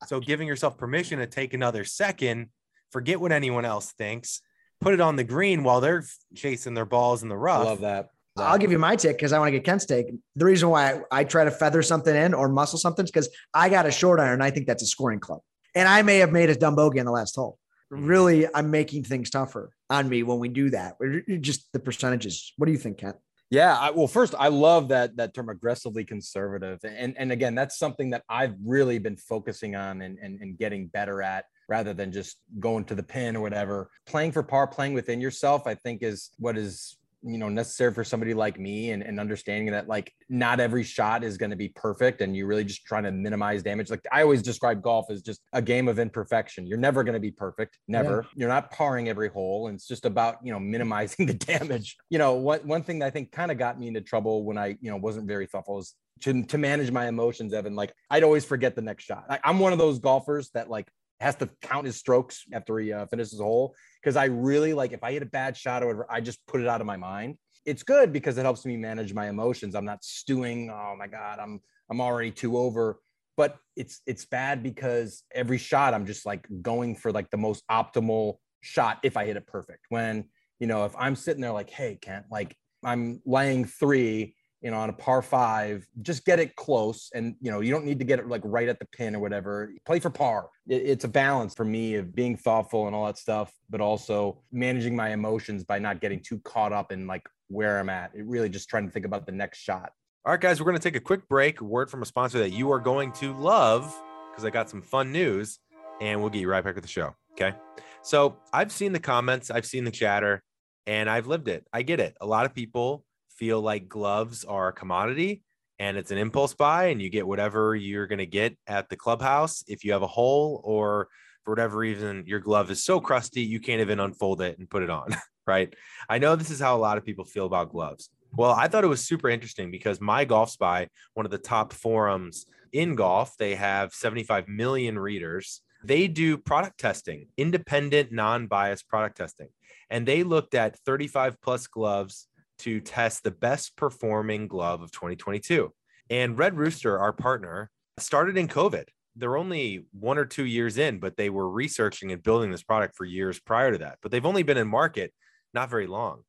So giving yourself permission to take another second, forget what anyone else thinks, put it on the green while they're chasing their balls in the I rough. love that. I'll give you my take because I want to get Kent's take. The reason why I, I try to feather something in or muscle something is because I got a short iron. And I think that's a scoring club. And I may have made a dumb bogey in the last hole. Mhm. Really, I'm making things tougher on me when we do that. Just the percentages. What do you think, Kent? Yeah, I, well, first, I love that that term aggressively conservative, and and again, that's something that I've really been focusing on and and, and getting better at, rather than just going to the pin or whatever. Playing for par, playing within yourself, I think is what is you know necessary for somebody like me, and and understanding that like not every shot is going to be perfect, and you're really just trying to minimize damage. Like I always describe golf as just a game of imperfection. You're never going to be perfect, never. You're not parring every hole, and it's just about you know minimizing the damage. You know, one one thing that I think kind of got me into trouble when I you know wasn't very thoughtful is to to manage my emotions. Evan, like I'd always forget the next shot. I, I'm one of those golfers that like has to count his strokes after he uh, finishes a hole because I really like if I hit a bad shot or whatever, I just put it out of my mind. It's good because it helps me manage my emotions. I'm not stewing. Oh my god, I'm I'm already two over. But it's it's bad because every shot I'm just like going for like the most optimal shot if I hit it perfect. When you know if I'm sitting there like, hey, Kent, like I'm laying three you know, on a par five, just get it close. And, you know, you don't need to get it like right at the pin or whatever. Play for par. It, it's a balance for me of being thoughtful and all that stuff, but also managing my emotions by not getting too caught up in like where I'm at. It really just trying to think about the next shot. All right, guys, we're going to take a quick break. Word from a sponsor that you are going to love because I got some fun news and we'll get you right back with the show. Okay. So I've seen the comments, I've seen the chatter, and I've lived it. I get it. A lot of people feel like gloves are a commodity and it's an impulse buy and you get whatever you're going to get at the clubhouse if you have a hole or for whatever reason your glove is so crusty you can't even unfold it and put it on right? I know this is how a lot of people feel about gloves. Well i thought it was super interesting because MyGolfSpy one of the top forums in golf they have 75 million readers. They do product testing independent non-biased product testing and they looked at 35 plus gloves to test the best performing glove of 2022. And Red Rooster, our partner, started in COVID. They're only one or two years in, but they were researching and building this product for years prior to that. But they've only been in market not very long.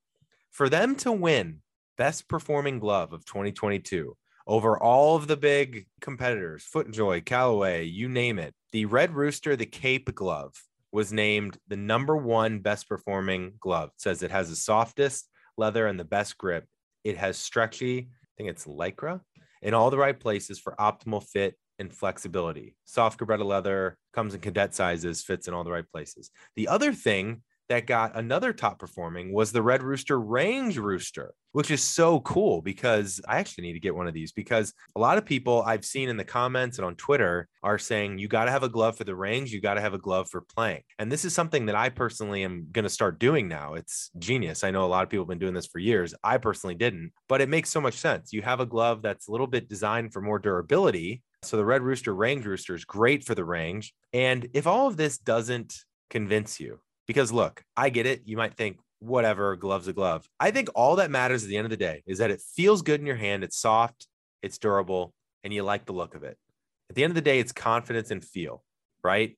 For them to win best performing glove of 2022 over all of the big competitors, FootJoy, Callaway, you name it, the Red Rooster, the Cape glove was named the number one best performing glove. It says it has the softest, leather and the best grip. It has stretchy, I think it's lycra, in all the right places for optimal fit and flexibility. Soft Cabretta leather comes in cadet sizes, fits in all the right places. The other thing that got another top performing was the Red Rooster Range Rooster, which is so cool because I actually need to get one of these because a lot of people I've seen in the comments and on Twitter are saying you got to have a glove for the range, you got to have a glove for playing. And this is something that I personally am going to start doing now. It's genius. I know a lot of people have been doing this for years. I personally didn't, but it makes so much sense. You have a glove that's a little bit designed for more durability. So the Red Rooster Range Rooster is great for the range. And if all of this doesn't convince you, because look, I get it. You might think, whatever, glove's a glove. I think all that matters at the end of the day is that it feels good in your hand. It's soft, it's durable, and you like the look of it. At the end of the day, it's confidence and feel, right?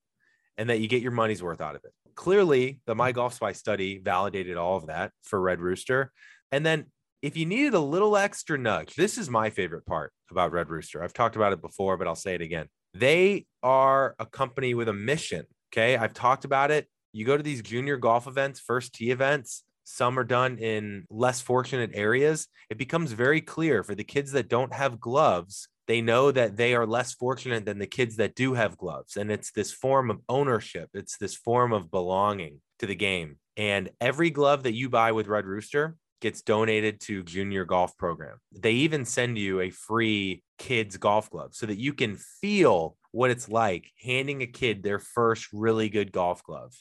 And that you get your money's worth out of it. Clearly, the MyGolfSpy study validated all of that for Red Rooster. And then if you needed a little extra nudge, this is my favorite part about Red Rooster. I've talked about it before, but I'll say it again. They are a company with a mission. Okay. I've talked about it you go to these junior golf events, first tee events, some are done in less fortunate areas. It becomes very clear for the kids that don't have gloves, they know that they are less fortunate than the kids that do have gloves. And it's this form of ownership, it's this form of belonging to the game. And every glove that you buy with Red Rooster gets donated to junior golf program. They even send you a free kids golf glove so that you can feel what it's like handing a kid their first really good golf glove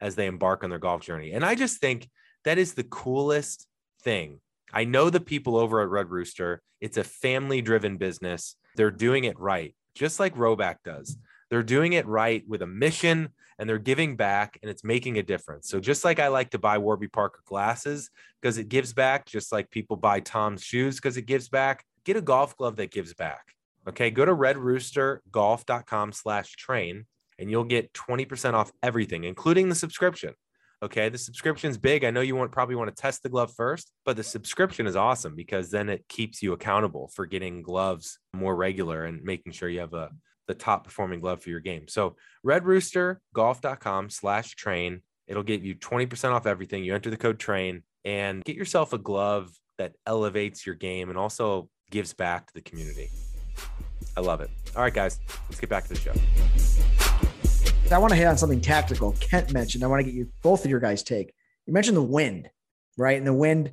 as they embark on their golf journey. And I just think that is the coolest thing. I know the people over at Red Rooster, it's a family driven business. They're doing it right, just like Rhoback does. They're doing it right with a mission and they're giving back and it's making a difference. So just like I like to buy Warby Parker glasses because it gives back, just like people buy TOMS shoes because it gives back, get a golf glove that gives back. Okay, go to redroostergolf.com slash train and you'll get 20% off everything, including the subscription. Okay. The subscription's big. I know you want probably want to test the glove first, but the subscription is awesome because then it keeps you accountable for getting gloves more regular and making sure you have a the top performing glove for your game. So redroostergolf.com slash train. It'll get you 20% off everything. You enter the code train and get yourself a glove that elevates your game and also gives back to the community. I love it. All right, guys, let's get back to the show. I want to hit on something tactical. Kent mentioned. I want to get you both of your guys' take. You mentioned the wind, right? And the wind.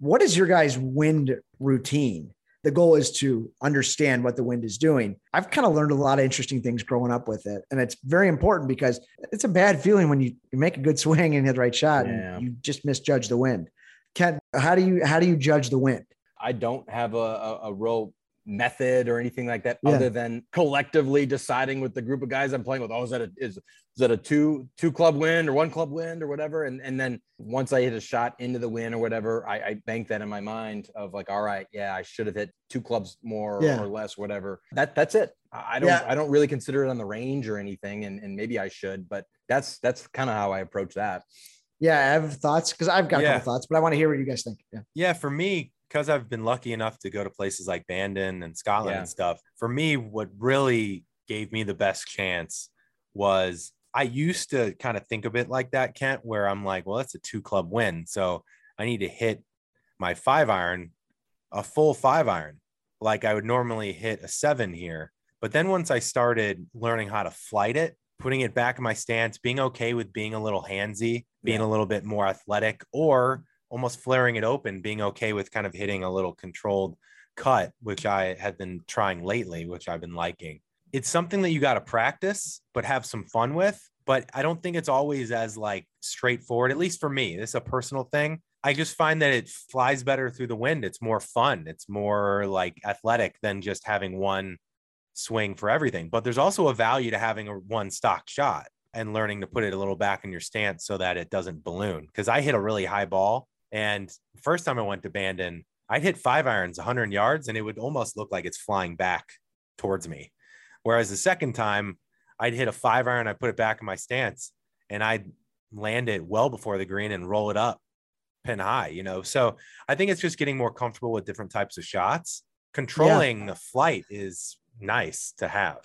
What is your guys' wind routine? The goal is to understand what the wind is doing. I've kind of learned a lot of interesting things growing up with it. And it's very important because it's a bad feeling when you, you make a good swing and hit the right shot yeah. and you just misjudge the wind. Kent, how do you how do you judge the wind? I don't have a, a, a real method or anything like that yeah. other than collectively deciding with the group of guys I'm playing with. Oh, is that a is, is that a two two club wind or one club wind or whatever? And and then once I hit a shot into the wind or whatever, I, I bank that in my mind of like, all right, yeah, I should have hit two clubs more yeah. or less, whatever. That that's it. I don't yeah. I don't really consider it on the range or anything, and, and maybe I should, but that's that's kind of how I approach that. Yeah, I have thoughts because I've got a couple thoughts, but I want to hear what you guys think. Yeah. Yeah, for me, because I've been lucky enough to go to places like Bandon and Scotland Yeah. and stuff, for me, what really gave me the best chance was I used to kind of think of it like that, Kent, where I'm like, well, that's a two club win. So I need to hit my five iron, a full five iron, like I would normally hit a seven here. But then once I started learning how to flight it, putting it back in my stance, being okay with being a little handsy, being Yeah. a little bit more athletic, or almost flaring it open, being okay with kind of hitting a little controlled cut, which I had been trying lately, which I've been liking. It's something that you got to practice, but have some fun with. But I don't think it's always as like straightforward, at least for me. This is a personal thing. I just find that it flies better through the wind. It's more fun. It's more like athletic than just having one swing for everything. But there's also a value to having a one stock shot and learning to put it a little back in your stance so that it doesn't balloon. Because I hit a really high ball. And first time I went to Bandon, I'd hit five irons 100 yards and it would almost look like it's flying back towards me. Whereas the second time I'd hit a five iron, I put it back in my stance and I'd land it well before the green and roll it up pin high, you know. So I think it's just getting more comfortable with different types of shots. Controlling the flight is nice to have.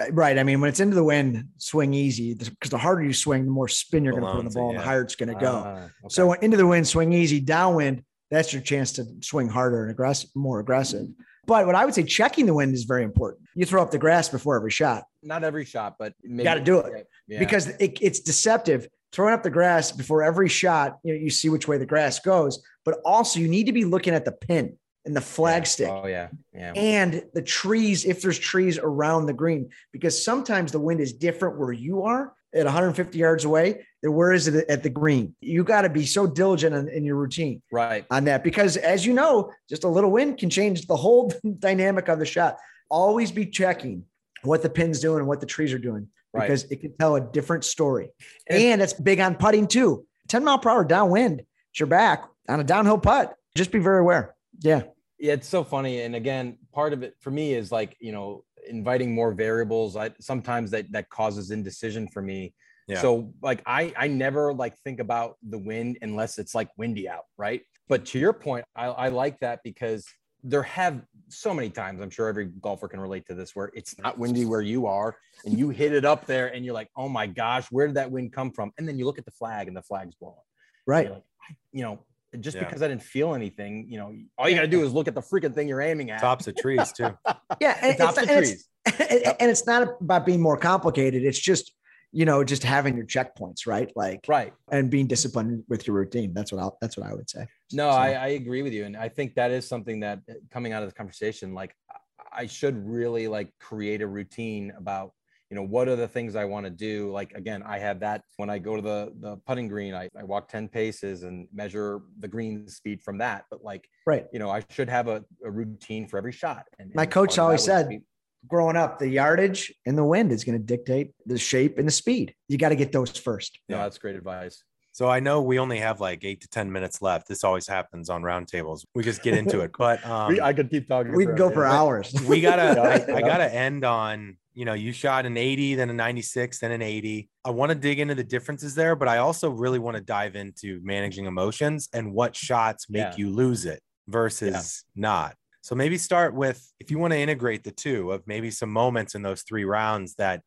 Uh, Right. I mean, when it's into the wind, swing easy because the harder you swing, the more spin you're going to put on the ball and the higher it's going to go. Ah, okay. So into the wind, swing easy. Downwind, that's your chance to swing harder and aggressive, more aggressive. But what I would say, checking the wind is very important. You throw up the grass before every shot not every shot, but maybe, Gotta do it. Yeah. because it, it's deceptive. Throwing up the grass before every shot, you know, you see which way the grass goes. But also, you need to be looking at the pin and the flag Yeah. stick Oh yeah, yeah. and the trees if there's trees around the green because sometimes the wind is different where you are at 150 yards away than where is it at the green you got to be so diligent in, in your routine right. on that because as you know just a little wind can change the whole dynamic of the shot always be checking what the pin's doing and what the trees are doing Right. because it can tell a different story And- and it's big on putting too 10 mile per hour downwind it's your back on a downhill putt just be very aware yeah Yeah, it's so funny. And again, part of it for me is like, you know, inviting more variables. I sometimes that that causes indecision for me. Yeah. So like I I never like think about the wind unless it's like windy out, right? But to your point, I, I like that because there have so many times, I'm sure every golfer can relate to this, where it's not windy where you are and you hit it up there and you're like, oh my gosh, where did that wind come from? And then you look at the flag and the flag's blowing. right like, you know, just Yeah. because I didn't feel anything, you know, all you got to do is look at the freaking thing you're aiming at. Tops of trees too. yeah and, tops it's, the and it's- trees. and, it's not about being more complicated. It's just, you know, just having your checkpoints, right? Like, Right. and being disciplined with your routine. That's what I'll, that's what I would say. No, So- I, I agree with you. And I think that is something that uh, coming out of this conversation, like I should really like create a routine about, you know, what are the things I want to do? Like, again, I have that when I go to the, the putting green, I, I walk 10 paces and measure the green speed from that. But like, Right. you know, I should have a, a routine for every shot. And My coach part of that always said, be- Growing up, the yardage and the wind is going to dictate the shape and the speed. You got to get those first. no, Yeah. that's great advice. So I know we only have like eight to 10 minutes left. This always happens on roundtables. We just get into it. But um, We- I could keep talking. We can go for hours. we gotta Yeah. I, I gotta end on you know you shot an 80 then a 96 then an 80 i want to dig into the differences there but i also really want to dive into managing emotions and what shots make Yeah. you lose it versus not so maybe start with if you want to integrate the two of maybe some moments in those three rounds that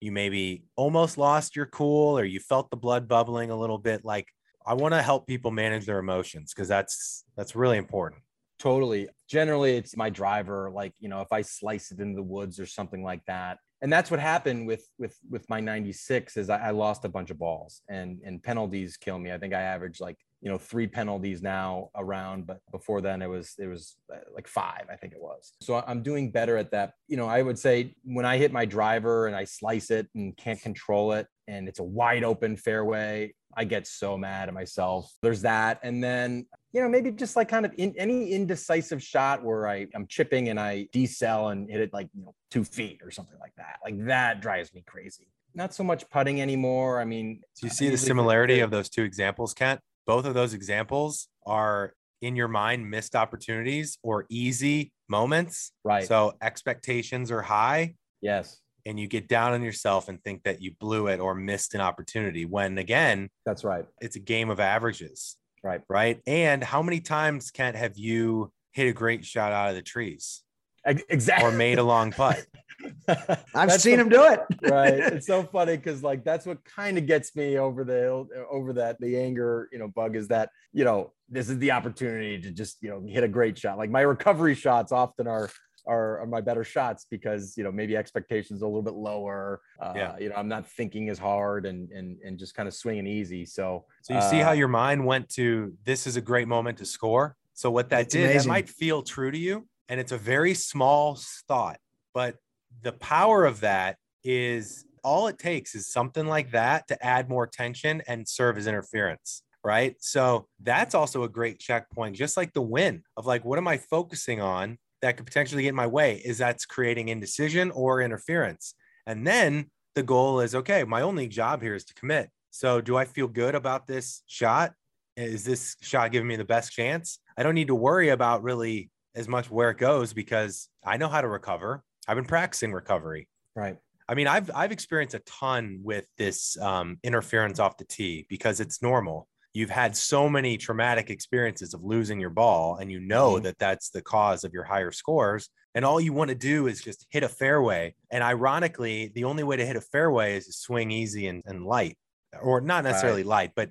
you maybe almost lost your cool or you felt the blood bubbling a little bit like i want to help people manage their emotions because that's that's really important Totally. Generally, it's my driver. Like you know, if I slice it into the woods or something like that, and that's what happened with with with my '96 is I, I lost a bunch of balls and and penalties kill me. I think I average like you know three penalties now around, but before then it was it was uh, like five, I think it was. So I'm doing better at that. You know, I would say when I hit my driver and I slice it and can't control it, and it's a wide open fairway, I get so mad at myself. There's that. And then, you know, maybe just like kind of in any indecisive shot where I, I'm chipping and I decel and hit it like, you know, two feet or something like that. Like that drives me crazy. Not so much putting anymore. I mean, Do you see the similarity of those two examples, Kent? Both of those examples are in your mind missed opportunities or easy moments. Right. So expectations are high yes, and you get down on yourself and think that you blew it or missed an opportunity when again, that's right. it's a game of averages. Right. Right. And how many times, Kent, have you hit a great shot out of the trees exactly or made a long putt. I've That's seen the- him do it. right it's so funny because like that's what kind of gets me over the over that the anger you know bug is that you know this is the opportunity to just you know hit a great shot like my recovery shots often are are, are my better shots because you know maybe expectations are a little bit lower uh, Yeah. you know i'm not thinking as hard and and and just kind of swinging easy so So you see how uh, your mind went to this is a great moment to score. So what that It's did, that might feel true to you, and it's a very small thought, but the power of that is all it takes is something like that to add more tension and serve as interference. Right. So that's also a great checkpoint, just like the win of like, what am I focusing on that could potentially get in my way? Is that's creating indecision or interference? And then the goal is okay, my only job here is to commit. So, do I feel good about this shot? Is this shot giving me the best chance? I don't need to worry about really as much where it goes because I know how to recover. I've been practicing recovery. right I mean, I've I've experienced a ton with this um, interference off the tee because it's normal. You've had so many traumatic experiences of losing your ball, and you know Mhm. that that's the cause of your higher scores. And all you want to do is just hit a fairway. And ironically, the only way to hit a fairway is to swing easy and, and light, or not necessarily light, but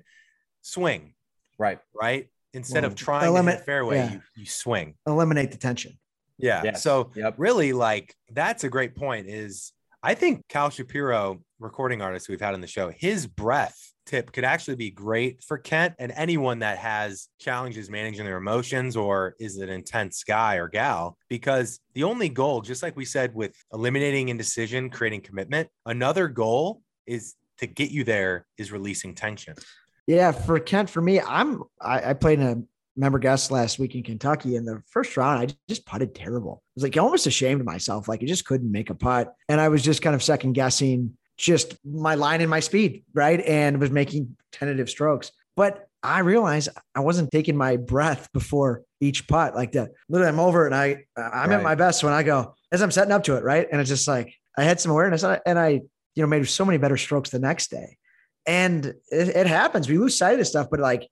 swing right right. Instead of Well, trying to hit fairway, yeah. you, you swing. Eliminate the tension. Yeah. Yes. So yep really like that's a great point is i think cal shapiro recording artist we've had on the show his breath tip could actually be great for kent and anyone that has challenges managing their emotions or is an intense guy or gal because the only goal just like we said with eliminating indecision creating commitment another goal is to get you there is releasing tension Yeah, for Kent, for me, I'm I, I played in a member guest last week in Kentucky. In the first round, I just putted terrible. I was like almost ashamed of myself. Like I just couldn't make a putt. And I was just kind of second guessing just my line and my speed, right? And was making tentative strokes. But I realized I wasn't taking my breath before each putt. Like that. Literally, I'm over it and I I'm at my best when I go as I'm setting up to it, right? And it's just like I had some awareness and I, and I you know made so many better strokes the next day. And it, it happens. We lose sight of this stuff, but like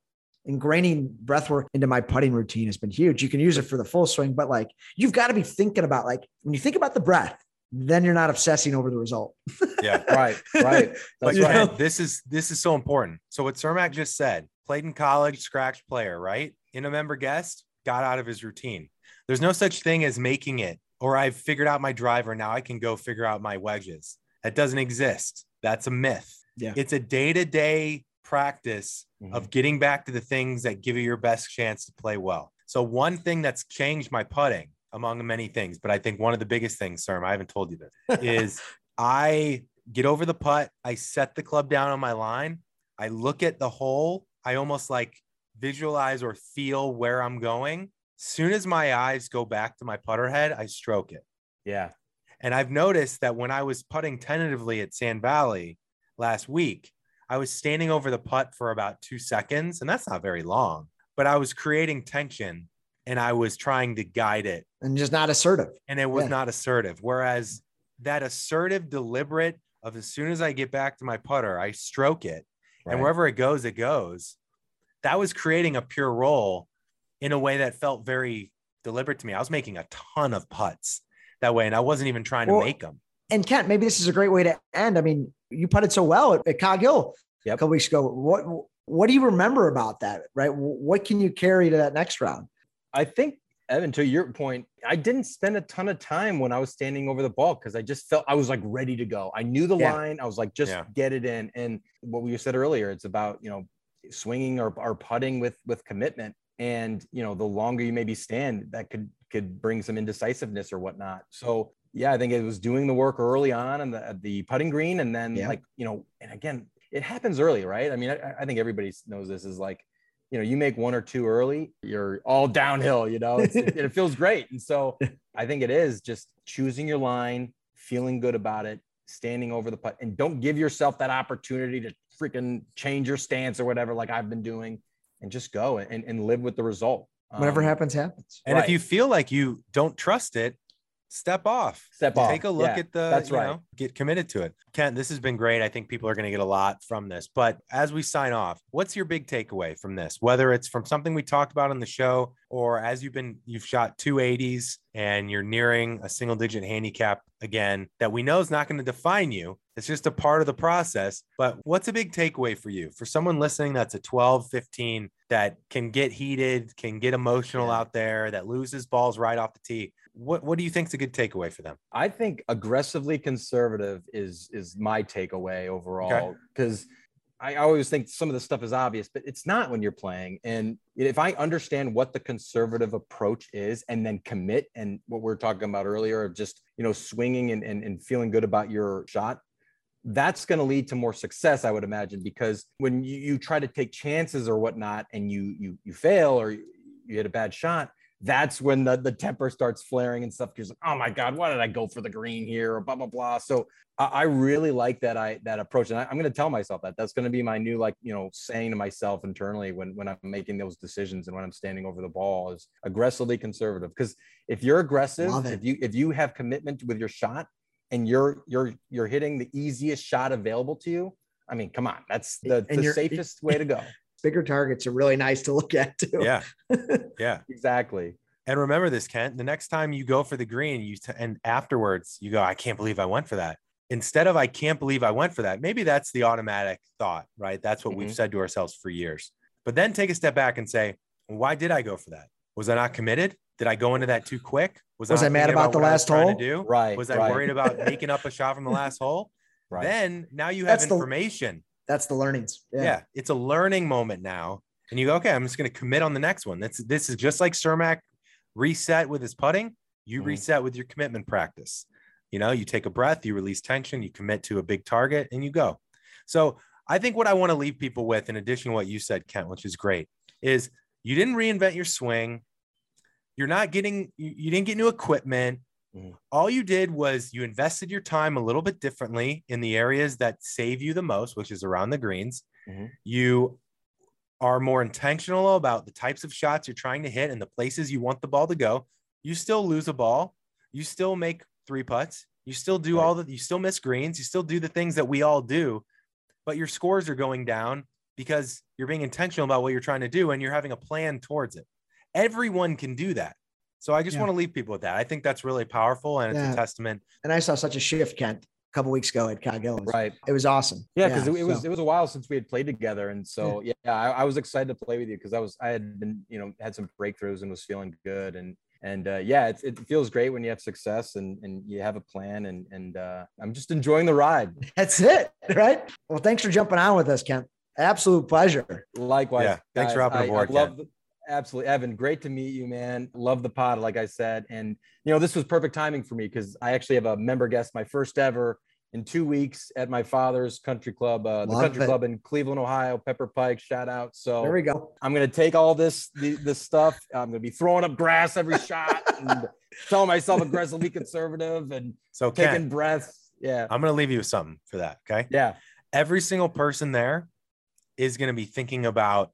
ingraining breath work into my putting routine has been huge. You can use it for the full swing, but like you've got to be thinking about like when you think about the breath, then you're not obsessing over the result. yeah right right that's You right know? This is this is so important. So what Cermak just said, played in college, scratch player, right? In a member guest, got out of his routine. There's no such thing as making it, or I've figured out my driver. Now I can go figure out my wedges. That doesn't exist. That's a myth. Yeah. It's a day-to-day practice of mm-hmm. getting back to the things that give you your best chance to play well. So one thing that's changed my putting among many things, but I think one of the biggest things, sir, I haven't told you this, is I get over the putt, I set the club down on my line, I look at the hole, I almost like visualize or feel where I'm going. Soon as my eyes go back to my putter head, I stroke it. yeah And I've noticed that when I was putting tentatively at Sand Valley last week, I was standing over the putt for about two seconds, and that's not very long, but I was creating tension and I was trying to guide it, And just not assertive. and it was Yeah. not assertive. Whereas that assertive, deliberate of as soon as I get back to my putter, I stroke it, right. and wherever it goes, it goes. That was creating a pure roll in a way that felt very deliberate to me. I was making a ton of putts that way, and I wasn't even trying to make them. And Kent, maybe this is a great way to end. I mean, you putted so well at, at Cog Hill a couple weeks ago. What what do you remember about that? Right? What can you carry to that next round? I think Evan, to your point, I didn't spend a ton of time when I was standing over the ball because I just felt I was like ready to go. I knew the Yeah. line. I was like, just Yeah. get it in. And what we said earlier, it's about you know swinging or, or putting with with commitment. And you know, the longer you maybe stand, that could could bring some indecisiveness or whatnot. So yeah, I think it was doing the work early on and the the putting green, and then Yeah. like you know, and again, it happens early, right? I mean, I, I think everybody knows this is like you know, you make one or two early, you're all downhill, you know, it's, it, it feels great. And so I think it is just choosing your line, feeling good about it, standing over the putt, and don't give yourself that opportunity to freaking change your stance or whatever, like I've been doing, and just go and, and live with the result. Whatever Um, happens, happens. And if you feel like you don't trust it, step off. Step off. Take a look Yeah, at the, that's you right. know, get committed to it. Kent, this has been great. I think people are going to get a lot from this. But as we sign off, what's your big takeaway from this? Whether it's from something we talked about on the show or as you've been you've shot 280s and you're nearing a single digit handicap again that we know is not going to define you it's just a part of the process but what's a big takeaway for you for someone listening that's a 12 15 that can get heated can get emotional out there that loses balls right off the tee what what do you think is a good takeaway for them I think aggressively conservative is is my takeaway overall because I always think some of the stuff is obvious, but it's not when you're playing. And if I understand what the conservative approach is and then commit and what we are talking about earlier of just, you know, swinging and, and, and feeling good about your shot, that's going to lead to more success, I would imagine, because when you, you try to take chances or whatnot and you, you, you fail or you hit a bad shot, that's when the, the temper starts flaring and stuff. Because like, oh my God, why did I go for the green here or blah blah blah. So I, I really like that I that approach, and I, am going to tell myself that that's going to be my new like you know saying to myself internally when when I'm making those decisions and when I'm standing over the ball is aggressively conservative. Because if you're aggressive, if you if you have commitment with your shot and you're you're you're hitting the easiest shot available to you, I mean, come on, that's the, the safest way to go bigger targets are really nice to look at too. Yeah. Yeah. exactly. And remember this, Kent, the next time you go for the green, you t- and afterwards you go, I can't believe I went for that. Instead of I can't believe I went for that, maybe that's the automatic thought, right? That's what mm-hmm. we've said to ourselves for years. But then take a step back and say, why did I go for that? Was I not committed? Did I go into that too quick? Was, was I, I mad about, about the last hole? To do? Right. Was I right. worried about making up a shot from the last hole? Right. Then now you have that's information. That's the learnings. Yeah. yeah. It's a learning moment now. And you go, okay, I'm just going to commit on the next one. That's this is just like Cermak reset with his putting. You mm-hmm. reset with your commitment practice. You know, you take a breath, you release tension, you commit to a big target, and you go. So I think what I want to leave people with, in addition to what you said, Kent, which is great, is you didn't reinvent your swing. You're not getting, you, you didn't get new equipment. Mm-hmm. All you did was you invested your time a little bit differently in the areas that save you the most, which is around the greens. Mm-hmm. You are more intentional about the types of shots you're trying to hit and the places you want the ball to go, you still lose a ball. You still make three putts. You still do right. all the, you still miss greens. You still do the things that we all do, but your scores are going down because you're being intentional about what you're trying to do and you're having a plan towards it. Everyone can do that. So I just yeah. want to leave people with that. I think that's really powerful and it's yeah. a testament. And I saw such a shift, Kent, a couple weeks ago at Cog Right. It was awesome. Yeah, because yeah, it, it, was so. it was a while since we had played together, and so yeah, yeah I, I, was excited to play with you because I was I had been you know had some breakthroughs and was feeling good, and and uh, yeah, it, it feels great when you have success and and you have a plan, and and uh, I'm just enjoying the ride. That's it, right? Well, thanks for jumping on with us, Kent. Absolute pleasure. Likewise. Yeah. Thanks guys. for hopping aboard. I, I love. The, absolutely evan great to meet you man love the pod like i said and you know this was perfect timing for me because i actually have a member guest my first ever in two weeks at my father's country club, uh, the Love country it. club in Cleveland, Ohio. Pepper Pike, shout out. So there we go. I'm gonna take all this the, this stuff. I'm gonna be throwing up grass every shot and telling myself aggressively conservative and so taking Ken, breaths. Yeah, I'm gonna leave you with something for that. Okay. Yeah. Every single person there is gonna be thinking about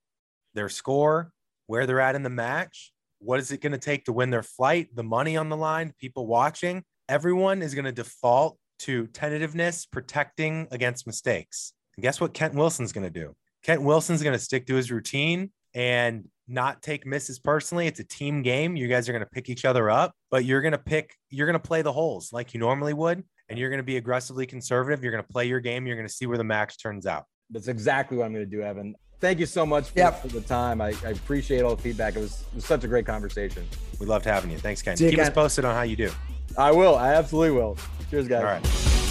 their score, where they're at in the match, what is it gonna take to win their flight, the money on the line, people watching. Everyone is gonna default to tentativeness, protecting against mistakes. And guess what Kent Wilson's going to do? Kent Wilson's going to stick to his routine and not take misses personally. It's a team game. You guys are going to pick each other up, but you're going to pick, you're going to play the holes like you normally would. And you're going to be aggressively conservative. You're going to play your game. You're going to see where the match turns out. That's exactly what I'm going to do, Evan. Thank you so much for, yep. for the time. I, I, appreciate all the feedback. It was, it was such a great conversation. We loved having you. Thanks, Ken. Keep Ken. us posted on how you do. I will. I absolutely will. Cheers, guys. All right.